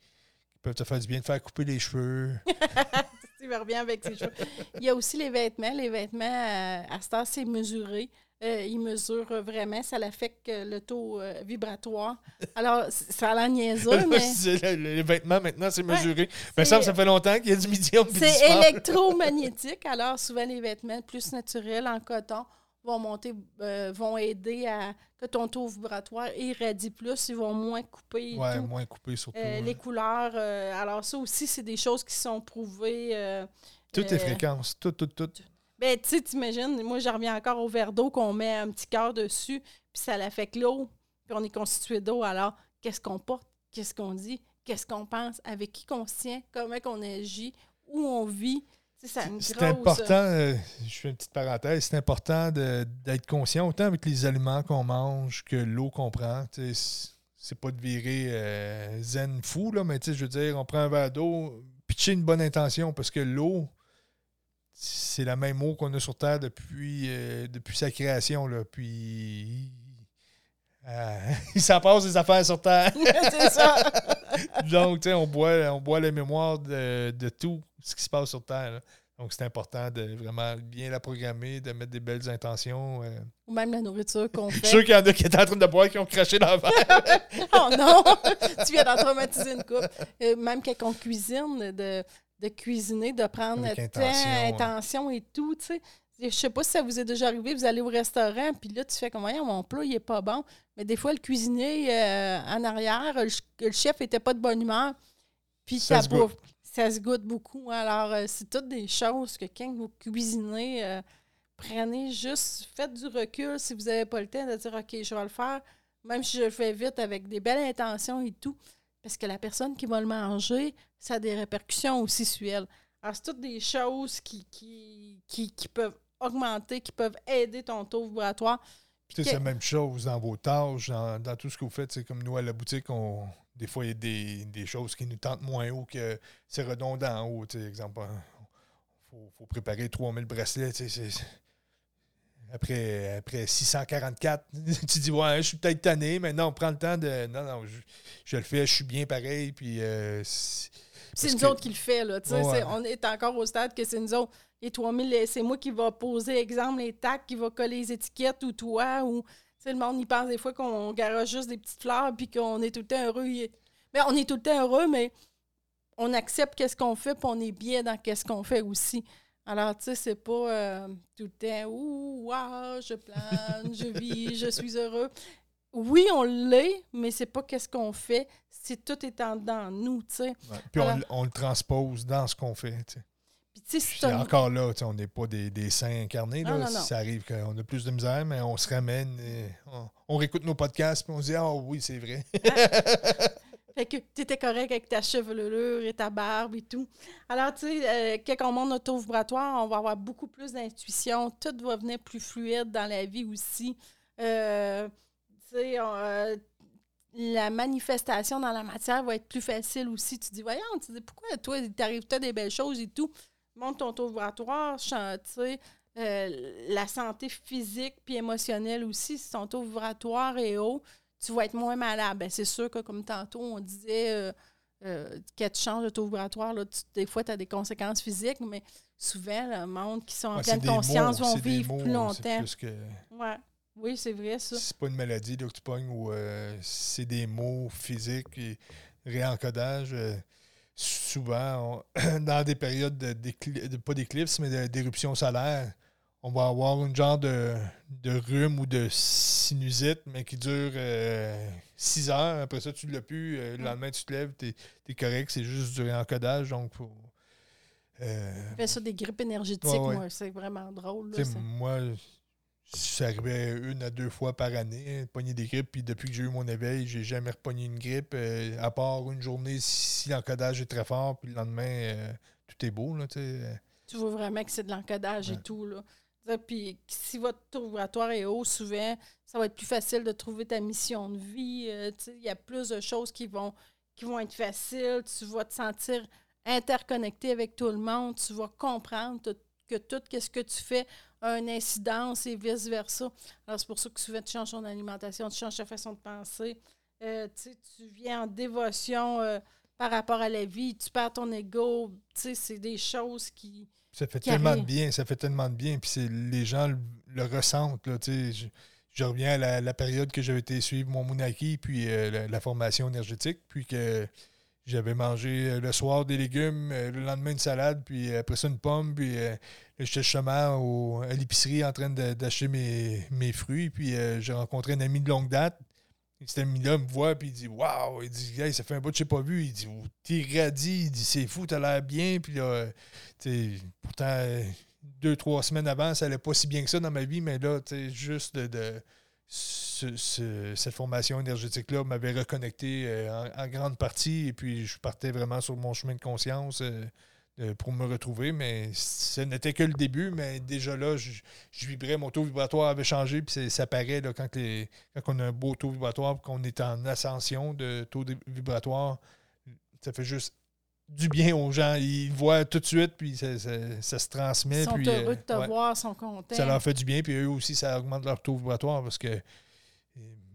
Speaker 1: peuvent te faire du bien, te faire couper les cheveux.
Speaker 2: Steve revient avec ses cheveux. Il y a aussi les vêtements. Les vêtements, à ce temps, c'est mesuré. Euh, ils mesurent vraiment, ça l'affecte le taux euh, vibratoire. Alors, ça a l'air niaiseux, mais
Speaker 1: les vêtements, maintenant, c'est
Speaker 2: Ouais,
Speaker 1: mesuré. Mais ça, ça fait longtemps qu'il y a du médium.
Speaker 2: C'est électromagnétique. Alors, souvent, les vêtements plus naturels en coton vont monter, euh, vont aider à que ton taux vibratoire irradie plus. Ils vont moins couper.
Speaker 1: moins surtout.
Speaker 2: Euh, les couleurs. euh, alors, ça aussi, c'est des choses qui sont prouvées.
Speaker 1: Toutes les fréquences, tout, tout, tout.
Speaker 2: ben, tu sais, t'imagines, moi, je reviens encore au verre d'eau qu'on met un petit cœur dessus, puis ça l'affecte l'eau, puis on est constitué d'eau. Alors, qu'est-ce qu'on porte? Qu'est-ce qu'on dit? Qu'est-ce qu'on pense? Avec qui qu'on se tient? Comment qu'on agit? Où on vit?
Speaker 1: C'est important, euh, je fais une petite parenthèse, c'est important d'être conscient autant avec les aliments qu'on mange que l'eau qu'on prend. C'est pas de virer euh, zen fou, là, mais tu sais, je veux dire, on prend un verre d'eau, pitcher une bonne intention parce que l'eau, c'est la même eau qu'on a sur Terre depuis, euh, depuis sa création. Là, puis euh, il s'en passe des affaires sur Terre.
Speaker 2: c'est ça.
Speaker 1: Donc, tu sais, on boit, on boit la mémoire de, de tout ce qui se passe sur Terre. là. Donc, c'est important de vraiment bien la programmer, de mettre des belles intentions. euh.
Speaker 2: Ou même la nourriture qu'on
Speaker 1: Je suis
Speaker 2: fait.
Speaker 1: sûr qu'il y en a qui étaient en train de boire qui ont craché dans le verre.
Speaker 2: oh non! tu viens d'en traumatiser une coupe. Euh, même quand on cuisine, de, de cuisiner, de prendre
Speaker 1: Avec intention,
Speaker 2: temps,
Speaker 1: ouais.
Speaker 2: intention et tout, tu sais. Je sais pas si ça vous est déjà arrivé, vous allez au restaurant, puis là, tu fais comme, voyons, mon plat, il est pas bon. Mais des fois, le cuisinier euh, en arrière, le, ch- le chef était pas de bonne humeur, puis
Speaker 1: Ça
Speaker 2: ça
Speaker 1: se
Speaker 2: bouffe. Ça se goûte beaucoup. Alors, euh, c'est toutes des choses que quand vous cuisinez, euh, prenez juste, faites du recul si vous n'avez pas le temps de dire, OK, je vais le faire, même si je le fais vite avec des belles intentions et tout. Parce que la personne qui va le manger, ça a des répercussions aussi sur elle. Alors, c'est toutes des choses qui, qui, qui, qui peuvent augmenter, qui peuvent aider ton taux vibratoire.
Speaker 1: C'est la même chose dans vos tâches, dans, dans tout ce que vous faites. C'est comme nous à la boutique, on, des fois, il y a des, des choses qui nous tentent moins haut que c'est redondant en haut. Exemple, il faut, faut préparer 3000 bracelets. Après, après 644, tu dis, ouais, je suis peut-être tanné, mais non, prends le temps de. Non, non, je, je le fais, je suis bien pareil. Puis, euh, c'est-
Speaker 2: nous
Speaker 1: que-
Speaker 2: autres qui le fait, là.
Speaker 1: Ouais.
Speaker 2: On est encore au stade que c'est nous autres. Les 3000, c'est moi qui va poser, exemple, les tacs, qui va coller les étiquettes ou toi, ou... Tu sais, le monde, il pense des fois qu'on garage juste des petites fleurs puis qu'on est tout le temps heureux. Mais on est tout le temps heureux, mais on accepte qu'est-ce qu'on fait puis on est bien dans qu'est-ce qu'on fait aussi. Alors, tu sais, c'est pas euh, tout le temps « Ouh, wow, je plane, je vis, je suis heureux ». Oui, on l'est, mais c'est pas qu'est-ce qu'on fait, c'est tout dedans de nous, tu sais.
Speaker 1: ouais. Puis, on, on le transpose dans ce qu'on fait. tu sais.
Speaker 2: Puis, tu sais, un-
Speaker 1: encore là, tu sais, on n'est pas des, des saints incarnés. Là.
Speaker 2: non, non.
Speaker 1: Ça arrive qu'on a plus de misère, mais on se ramène, et on, on réécoute nos podcasts, puis on se dit Ah oui, c'est vrai.
Speaker 2: Fait que tu étais correct avec ta chevelure et ta barbe et tout. Alors, tu sais, euh, quand on monte notre taux vibratoire, on va avoir beaucoup plus d'intuition. Tout va venir plus fluide dans la vie aussi. Euh, tu sais, euh, la manifestation dans la matière va être plus facile aussi. Tu dis, voyons, tu dis, pourquoi toi, il t'arrive peut des belles choses et tout? Monte ton taux vibratoire, chan- tu sais, euh, la santé physique puis émotionnelle aussi, si ton taux vibratoire est haut, tu vas être moins malade. Ben, c'est sûr que, comme tantôt, on disait euh, euh, quand tu changes de taux vibratoire, là, tu- des fois, tu as des conséquences physiques, mais souvent, le monde qui sont en
Speaker 1: Ouais,
Speaker 2: pleine conscience
Speaker 1: mots,
Speaker 2: vont vivre
Speaker 1: mots,
Speaker 2: plus longtemps.
Speaker 1: plus que-
Speaker 2: Ouais. Oui, c'est vrai, ça.
Speaker 1: C'est pas une maladie là, que tu pognes ou euh, c'est des mots physiques et réencodage. Euh, souvent, on- dans des périodes de, de- pas d'éclipse, mais d'éruption solaire, on va avoir une genre de, de rhume ou de sinusite, mais qui dure 6 heures. Après ça, tu ne l'as plus. euh, le lendemain, tu te lèves, tu es, correct. C'est juste du réencodage. Donc, faut, euh,
Speaker 2: Je fais ça des grippes énergétiques,
Speaker 1: Ouais, ouais.
Speaker 2: moi. C'est vraiment drôle. là, ça.
Speaker 1: moi, ça arrivait une à deux fois par année, pogner des grippes. Puis depuis que j'ai eu mon éveil, j'ai jamais repogné une grippe, euh, à part une journée si l'encodage est très fort, puis le lendemain, euh, tout est beau. Là, tu sais.
Speaker 2: Tu vois vraiment que c'est de l'encodage
Speaker 1: Ouais.
Speaker 2: et tout. Là. Puis si votre taux vibratoire est haut, souvent, ça va être plus facile de trouver ta mission de vie. euh, Il y a plus de choses qui vont, qui vont être faciles. Tu vas te sentir interconnecté avec tout le monde. Tu vas comprendre que tout ce que tu fais a une incidence et vice-versa. Alors, c'est pour ça que souvent, tu changes ton alimentation, tu changes ta façon de penser. Euh, tu viens en dévotion euh, par rapport à la vie. Tu perds ton ego. Tu sais, c'est des choses qui...
Speaker 1: Ça fait
Speaker 2: Qui
Speaker 1: tellement de bien, ça fait tellement de bien. Puis les gens le, le ressentent. Là, je, je reviens à la, la période que j'avais été suivre mon Moonaki, puis euh, la, la formation énergétique, puis que j'avais mangé euh, le soir des légumes, euh, le lendemain une salade, puis après ça une pomme, puis euh, j'étais justement au- à l'épicerie en train d'acheter mes, mes fruits, puis euh, j'ai rencontré un ami de longue date. Et Cet ami-là me voit, puis il dit Waouh Il dit Hey, ça fait un bout que je pas vu. Il dit T'es radis. Il dit C'est fou, t'as l'air bien. Puis là, euh, pourtant, euh, deux, trois semaines avant, ça allait pas si bien que ça dans ma vie, mais là, tu sais, juste de- ce- ce- cette formation énergétique-là m'avait reconnecté euh, en, grande partie, et puis je partais vraiment sur mon chemin de conscience euh, euh, pour me retrouver, mais ce n'était que le début, mais déjà là, je, vibrais, mon taux vibratoire avait changé, puis ça paraît là, quand, on a un beau taux vibratoire, qu'on est en ascension de taux vibratoire, ça fait juste du bien aux gens. Ils voient tout de suite, puis ça, ça- ça se transmet.
Speaker 2: Ils sont
Speaker 1: puis,
Speaker 2: heureux
Speaker 1: euh,
Speaker 2: de te
Speaker 1: ouais,
Speaker 2: voir, sont contents.
Speaker 1: Ça leur fait du bien, puis eux aussi, ça augmente leur taux vibratoire parce que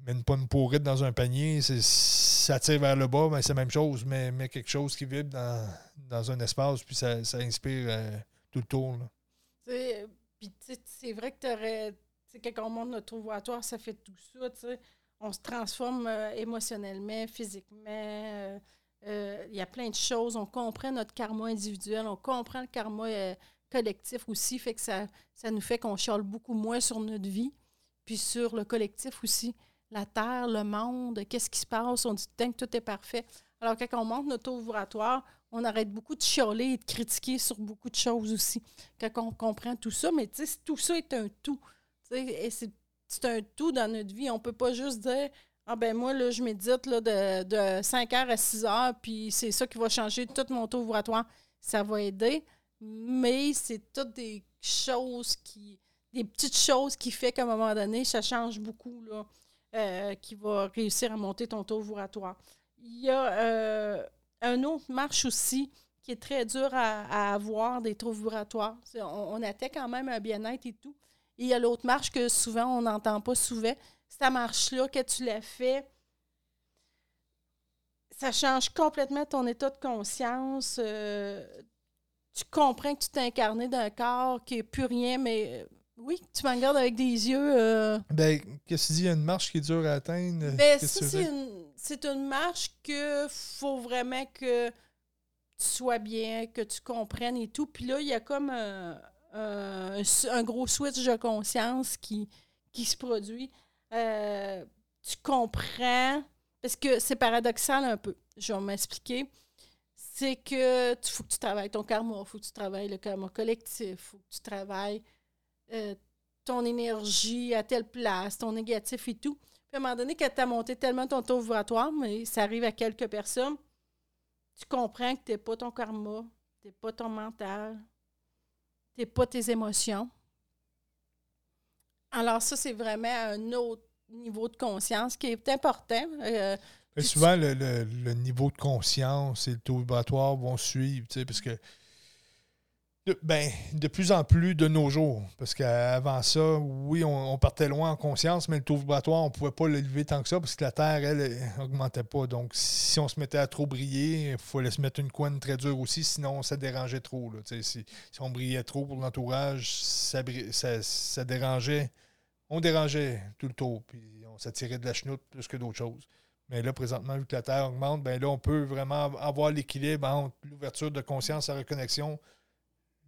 Speaker 1: mène pas une pourrite dans un panier, ça tire vers le bas, mais c'est la même chose, mais, mais quelque chose qui vibre dans, dans un espace, puis ça, ça inspire euh, tout le tour. Là.
Speaker 2: T'sais, Puis c'est vrai que tu aurais. Quand on monte notre vibratoire, ça fait tout ça. tu sais. On se transforme euh, émotionnellement, physiquement. euh, euh, Il y a plein de choses. On comprend notre karma individuel, on comprend le karma euh, collectif aussi. Fait que ça, ça nous fait qu'on chiale beaucoup moins sur notre vie, puis sur le collectif aussi. La Terre, le monde, qu'est-ce qui se passe? On dit que tout est parfait. Alors, quand on monte notre taux on arrête beaucoup de chialer et de critiquer sur beaucoup de choses aussi. Quand on comprend tout ça, mais tout ça est un tout. C'est un tout dans notre vie. On peut pas juste dire Ah ben moi, là, je médite là, de, de 5 heures à 6 heures, puis c'est ça qui va changer tout mon taux vibratoire. Ça va aider, mais c'est toutes des choses qui. des petites choses qui fait qu'à un moment donné, ça change beaucoup, là, euh, qui va réussir à monter ton taux vibratoire. Il y a euh, un autre marche aussi qui est très dur à, à avoir des taux vibratoires. On, on atteint quand même un bien-être et tout. Et il y a l'autre marche que souvent on n'entend pas souvent. Cette marche-là, que tu la fais, ça change complètement ton état de conscience. euh, tu comprends que tu t'es incarné d'un corps qui n'est plus rien, mais euh, oui, tu me regardes avec des yeux. euh,
Speaker 1: Ben, qu'est-ce que tu dis? Il y a une marche qui est dure à atteindre?
Speaker 2: ben,
Speaker 1: tu
Speaker 2: c'est une, c'est une marche que faut vraiment que tu sois bien, que tu comprennes et tout. Puis là, il y a comme un, un- un gros switch de conscience qui, qui se produit. Euh, tu comprends, parce que c'est paradoxal un peu. Je vais m'expliquer. C'est que tu faut que tu travailles ton karma, faut que tu travailles le karma collectif, faut que tu travailles euh, ton énergie à telle place, ton négatif et tout. Puis à un moment donné, quand tu as monté tellement ton taux vibratoire, mais ça arrive à quelques personnes, tu comprends que tu n'es pas ton karma, tu n'es pas ton mental, tu n'es pas tes émotions. Alors ça, c'est vraiment un autre niveau de conscience qui est important. Euh,
Speaker 1: souvent, le, le- le niveau de conscience et le taux vibratoire vont suivre, tu sais, parce que de, ben, de plus en plus de nos jours, parce qu'avant ça, oui, on, on partait loin en conscience, mais le taux vibratoire, on ne pouvait pas l'élever tant que ça, parce que la Terre, elle, elle, augmentait pas. Donc, si on se mettait à trop briller, il fallait se mettre une couenne très dure aussi, sinon ça dérangeait trop. là, si, si on brillait trop pour l'entourage, ça, ça, ça dérangeait. On dérangeait tout le tour, puis on s'attirait de la chenoute plus que d'autres choses. Mais là, présentement, vu que la Terre augmente, ben là, on peut vraiment avoir l'équilibre entre l'ouverture de conscience à reconnexion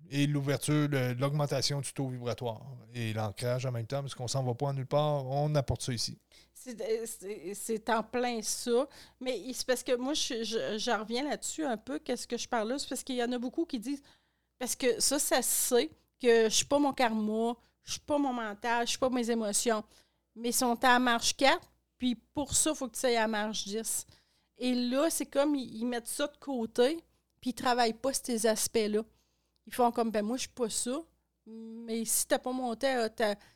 Speaker 1: et l'ouverture l'augmentation du taux vibratoire et l'ancrage en même temps, parce qu'on s'en va pas nulle part, on apporte ça ici.
Speaker 2: C'est- c'est en plein ça. Mais c'est parce que moi, je, reviens là-dessus un peu. Qu'est-ce que je parle là? C'est parce qu'il y en a beaucoup qui disent. Parce que ça, ça sait que je suis pas mon karma, je suis pas mon mental, je suis pas mes émotions. Mais ils sont à marche 4, puis pour ça, il faut que tu ailles à marche 10. Et là, c'est comme ils, mettent ça de côté, puis ils travaillent pas ces aspects-là. Ils font comme, ben moi, je suis pas ça. Mais si tu n'as pas monté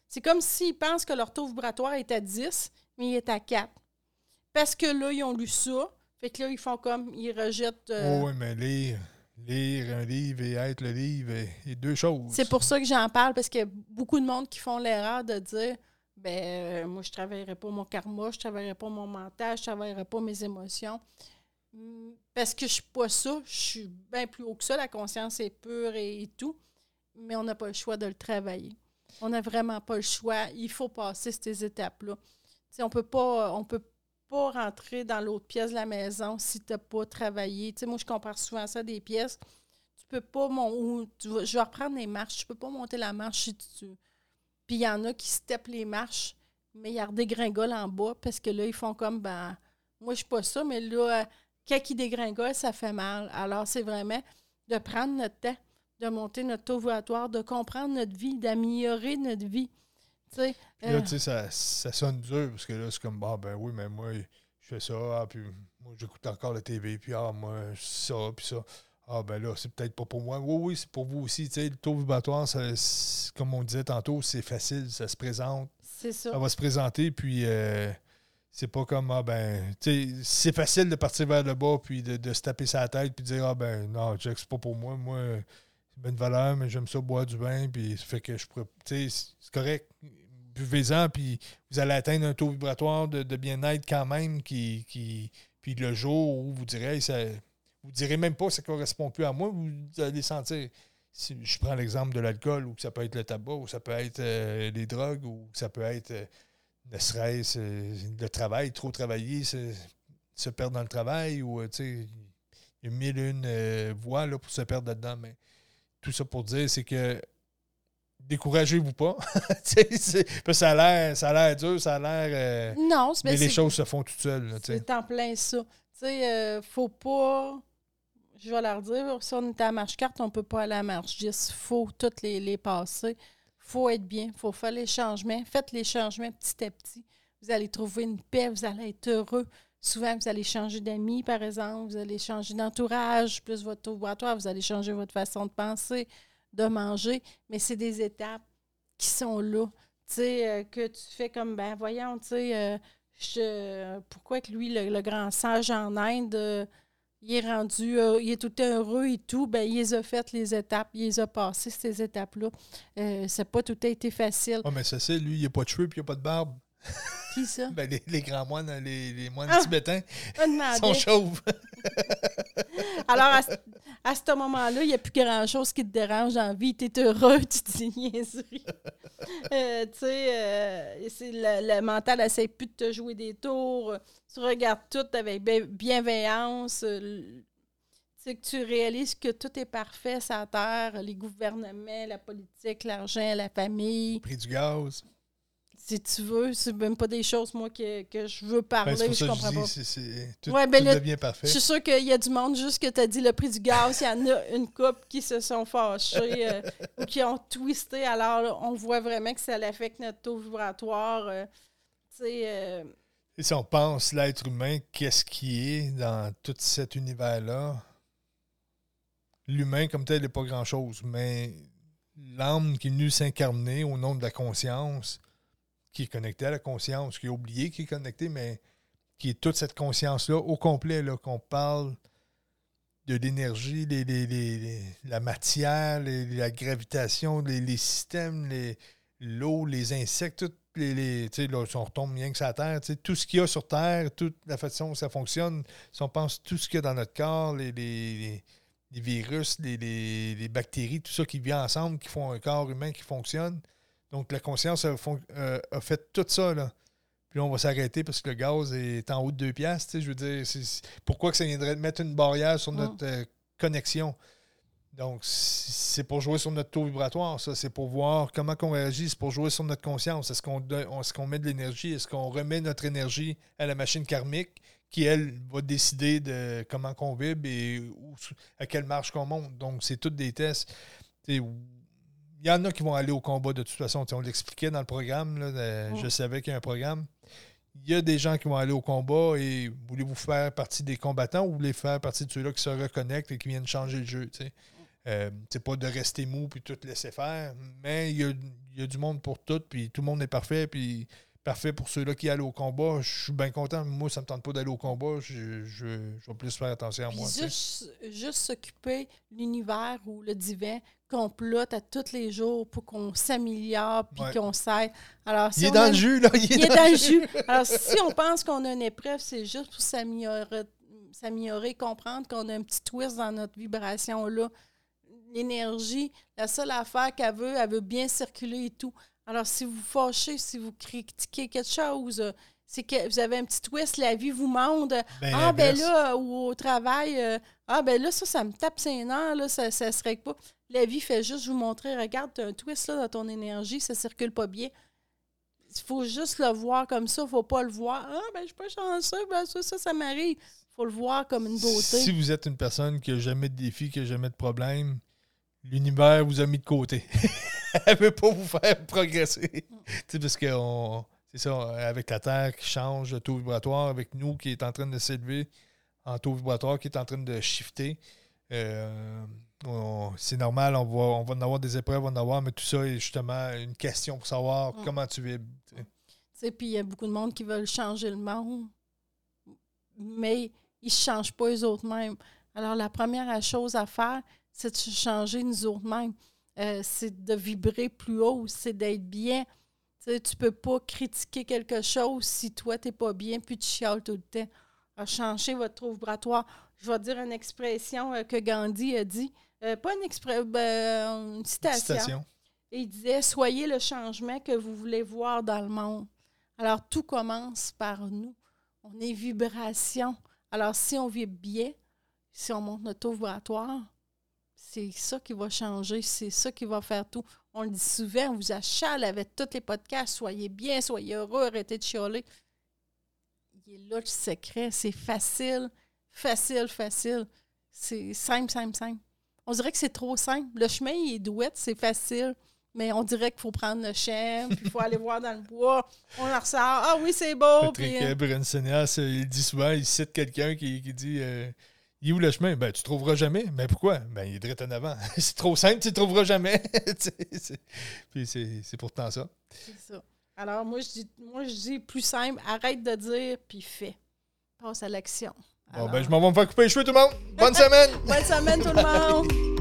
Speaker 2: C'est comme s'ils pensent que leur taux vibratoire est à 10, mais il est à 4. Parce que là, ils ont lu ça. Fait que là, ils font comme, ils rejettent. euh,
Speaker 1: Oh, oui, mais lire un livre et être le livre, et deux choses.
Speaker 2: C'est pour ça que j'en parle, parce qu'il y a beaucoup de monde qui font l'erreur de dire ben euh, moi, je ne travaillerai pas mon karma, je ne travaillerai pas mon mental, je ne travaillerai pas mes émotions. Hmm, Parce que je suis pas ça, je suis bien plus haut que ça, la conscience est pure et, tout, mais on n'a pas le choix de le travailler. On n'a vraiment pas le choix. Il faut passer ces étapes-là. On peut pas, on peut pas rentrer dans l'autre pièce de la maison si tu n'as pas travaillé. Tu sais, moi, je compare souvent ça des pièces tu peux pas mon je vais reprendre les marches, tu peux pas monter la marche si tu puis il y en a qui steppent les marches, mais il y a des gringoles en bas parce que là ils font comme ben moi je suis pas ça mais là quand ils dégringolent, ça fait mal. Alors c'est vraiment de prendre notre temps, de monter notre taux de comprendre notre vie, d'améliorer notre vie.
Speaker 1: Puis là,
Speaker 2: euh,
Speaker 1: tu sais, ça, ça sonne dur, parce que là, c'est comme, ah, ben oui, mais moi, je fais ça, ah, puis moi, j'écoute encore la TV, puis ah, moi, ça, puis ça. Ah, ben là, c'est peut-être pas pour moi. Oui, oui, c'est pour vous aussi. Tu sais, le taux vibratoire, ça, comme on disait tantôt, c'est facile, ça se présente.
Speaker 2: c'est ça.
Speaker 1: Ça va se présenter, puis euh, c'est pas comme, ah, ben, tu sais, c'est facile de partir vers le bas, puis de, de se taper sa tête, puis de dire, ah, ben, non, Jack, c'est pas pour moi. Moi, c'est bonne valeur, mais j'aime ça boire du vin, puis ça fait que je pourrais. Tu sais, c'est correct. Buvez-en, puis vous allez atteindre un taux vibratoire de, bien-être quand même, qui, qui. Puis le jour où vous direz, ça. Vous direz même pas que ça correspond plus à moi, vous allez sentir. si je prends l'exemple de l'alcool, ou ça peut être le tabac, ou ça peut être euh, les drogues, ou ça peut être euh, ne serait-ce euh, le travail, trop travailler, se, se perdre dans le travail, ou sais, il y a mille et une voies là, pour se perdre là-dedans. Mais tout ça pour dire, c'est que découragez-vous pas. ça a l'air ça a l'air dur, ça a l'air.
Speaker 2: non,
Speaker 1: mais les choses se font toutes seules.
Speaker 2: C'est en plein ça. Tu sais, faut pas je vais leur dire, si on est à marche carte, on ne peut pas aller à marche 10. Il faut toutes les, les passer. Il faut être bien. Il faut faire les changements. Faites les changements petit à petit. Vous allez trouver une paix, vous allez être heureux. Souvent, vous allez changer d'amis, par exemple, vous allez changer d'entourage, plus votre laboratoire, vous allez changer votre façon de penser, de manger. Mais c'est des étapes qui sont là. Tu sais, euh, que tu fais comme, ben voyons, tu sais, euh, pourquoi que lui, le, grand sage en Inde, euh, il est rendu, il est tout heureux et tout, ben, il les a fait les étapes, il les a passées, ces étapes-là. Euh, c'est pas tout été facile.
Speaker 1: Ah, mais ça, c'est lui, il n'a pas de cheveux puis il n'a pas de barbe.
Speaker 2: Qui ça?
Speaker 1: ben, les, grands moines, les, les moines ah! tibétains, sont chauves.
Speaker 2: Alors, à, ce moment-là, il n'y a plus grand-chose qui te dérange en vie. Tu es heureux, tu te dis niaiseries. Euh, tu sais, euh, le, le, mental n'essaie plus de te jouer des tours. Tu regardes tout avec bienveillance. Euh, que tu réalises que tout est parfait sur la terre, les gouvernements, la politique, l'argent, la famille. Le
Speaker 1: prix du gaz
Speaker 2: si tu veux, c'est même pas des choses, moi, que, que je veux parler. Ben, je comprends pas.
Speaker 1: tout, ouais, ben devient parfait.
Speaker 2: Je suis sûre qu'il y a du monde, juste que tu as dit le prix du gaz, il y en a une couple qui se sont fâchés euh, ou qui ont twisté. Alors, on voit vraiment que ça affecte notre taux vibratoire. Euh, euh,
Speaker 1: Et si on pense l'être humain, qu'est-ce qui est dans tout cet univers-là? L'humain, comme tel, n'est pas grand-chose, mais l'âme qui est venue s'incarner au nom de la conscience, qui est connecté à la conscience, qui est oublié, qui est connecté, mais qui est toute cette conscience-là au complet, là, qu'on parle de l'énergie, la matière, la gravitation, les, systèmes, l'eau, les, insectes, toutes les, là, si on retombe que sur la Terre, tout ce qu'il y a sur Terre, toute la façon dont ça fonctionne, si on pense tout ce qu'il y a dans notre corps, les, virus, les, bactéries, tout ça qui vient ensemble, qui font un corps humain qui fonctionne, donc, la conscience euh, a, fait tout ça. Là. Puis on va s'arrêter parce que le gaz est en haut de deux piastres. Je veux dire, pourquoi que ça viendrait de mettre une barrière sur notre euh, connexion? Donc, c'est pour jouer sur notre taux vibratoire, ça. C'est pour voir comment on réagit. C'est pour jouer sur notre conscience. Est-ce qu'on est qu'on met de l'énergie? Est-ce qu'on remet notre énergie à la machine karmique qui, elle, va décider de comment qu'on vibre et à quelle marche qu'on monte? Donc, c'est tous des tests il y en a qui vont aller au combat de toute façon. on l'expliquait dans le programme. Je savais qu'il y a un programme. Il y a des gens qui vont aller au combat et voulez-vous faire partie des combattants ou voulez faire partie de ceux-là qui se reconnectent et qui viennent changer le jeu? Euh, c'est pas de rester mou puis tout laisser faire, mais il y a, du monde pour tout, puis tout le monde est parfait, puis parfait pour ceux-là qui allent au combat. Je suis bien content. Moi, ça ne me tente pas d'aller au combat. Je, je, vais plus faire attention à moi.
Speaker 2: Juste, juste s'occuper l'univers ou le divin complote à tous les jours pour qu'on s'améliore puis qu'on s'aide.
Speaker 1: Alors, il est dans le jus, là.
Speaker 2: Il est, dans, le jus. Alors, si on pense qu'on a une épreuve, c'est juste pour s'améliorer, s'améliorer, comprendre qu'on a un petit twist dans notre vibration là. L'énergie, la seule affaire qu'elle veut, elle veut bien circuler et tout. Alors, si vous fâchez, si vous critiquez quelque chose, c'est que vous avez un petit twist, la vie vous montre. Ben, ah, ben là, ou au travail, euh, ah, ben là, ça, ça me tape ses nerfs, là, ça, ça serait pas. La vie fait juste vous montrer, regarde, tu as un twist là dans ton énergie, ça circule pas bien. Il faut juste le voir comme ça, il faut pas le voir. Ah, ben je suis pas chanceux, ben ça, ça, ça m'arrive. Il faut le voir comme une beauté.
Speaker 1: Si vous êtes une personne qui n'a jamais de défi, qui n'a jamais de problème, l'univers vous a mis de côté. Elle veut pas vous faire progresser. tu sais, parce que c'est ça, avec la Terre qui change de taux vibratoire, avec nous qui est en train de s'élever en taux vibratoire, qui est en train de shifter. Euh, c'est normal, on va, on va en avoir des épreuves, on va en avoir, mais tout ça est justement une question pour savoir mm. comment tu vibres.
Speaker 2: Puis il y a beaucoup de monde qui veulent changer le monde, mais ils ne changent pas eux autres mêmes. Alors, la première chose à faire, c'est de changer nous autres mêmes. Euh, c'est de vibrer plus haut, c'est d'être bien. Tu ne peux pas critiquer quelque chose si toi, tu n'es pas bien, puis tu chiales tout le temps. Alors, changer votre taux vibratoire. Je vais dire une expression euh, que Gandhi a dit euh, pas une, exprès, ben, une citation.
Speaker 1: Citation.
Speaker 2: Et il disait Soyez le changement que vous voulez voir dans le monde. Alors, tout commence par nous. On est vibration. Alors, si on vibre bien, si on monte notre taux vibratoire, c'est ça qui va changer, c'est ça qui va faire tout. On le dit souvent, on vous achale avec tous les podcasts, soyez bien, soyez heureux, arrêtez de chialer. Il est là le secret, c'est facile, facile, facile. C'est simple, simple, simple. On dirait que c'est trop simple. Le chemin, il est douette, c'est facile. Mais on dirait qu'il faut prendre le chien, puis il faut aller voir dans le bois. On en ressort. Ah oui, c'est beau.
Speaker 1: Patrick
Speaker 2: puis,
Speaker 1: Brunsonas, euh, il dit souvent, il cite quelqu'un qui, qui dit euh, Il est où le chemin? Ben, tu trouveras jamais. Ben, pourquoi? Ben, il est direct en avant. c'est trop simple, tu ne trouveras jamais. Puis c'est pourtant ça.
Speaker 2: C'est ça. Alors, moi je, dis, moi, je dis plus simple, arrête de dire, puis fais. Passe à l'action.
Speaker 1: Bon, ben, je m'en vais me faire couper les cheveux, tout le monde. Bonne semaine
Speaker 2: Bonne semaine, tout le monde!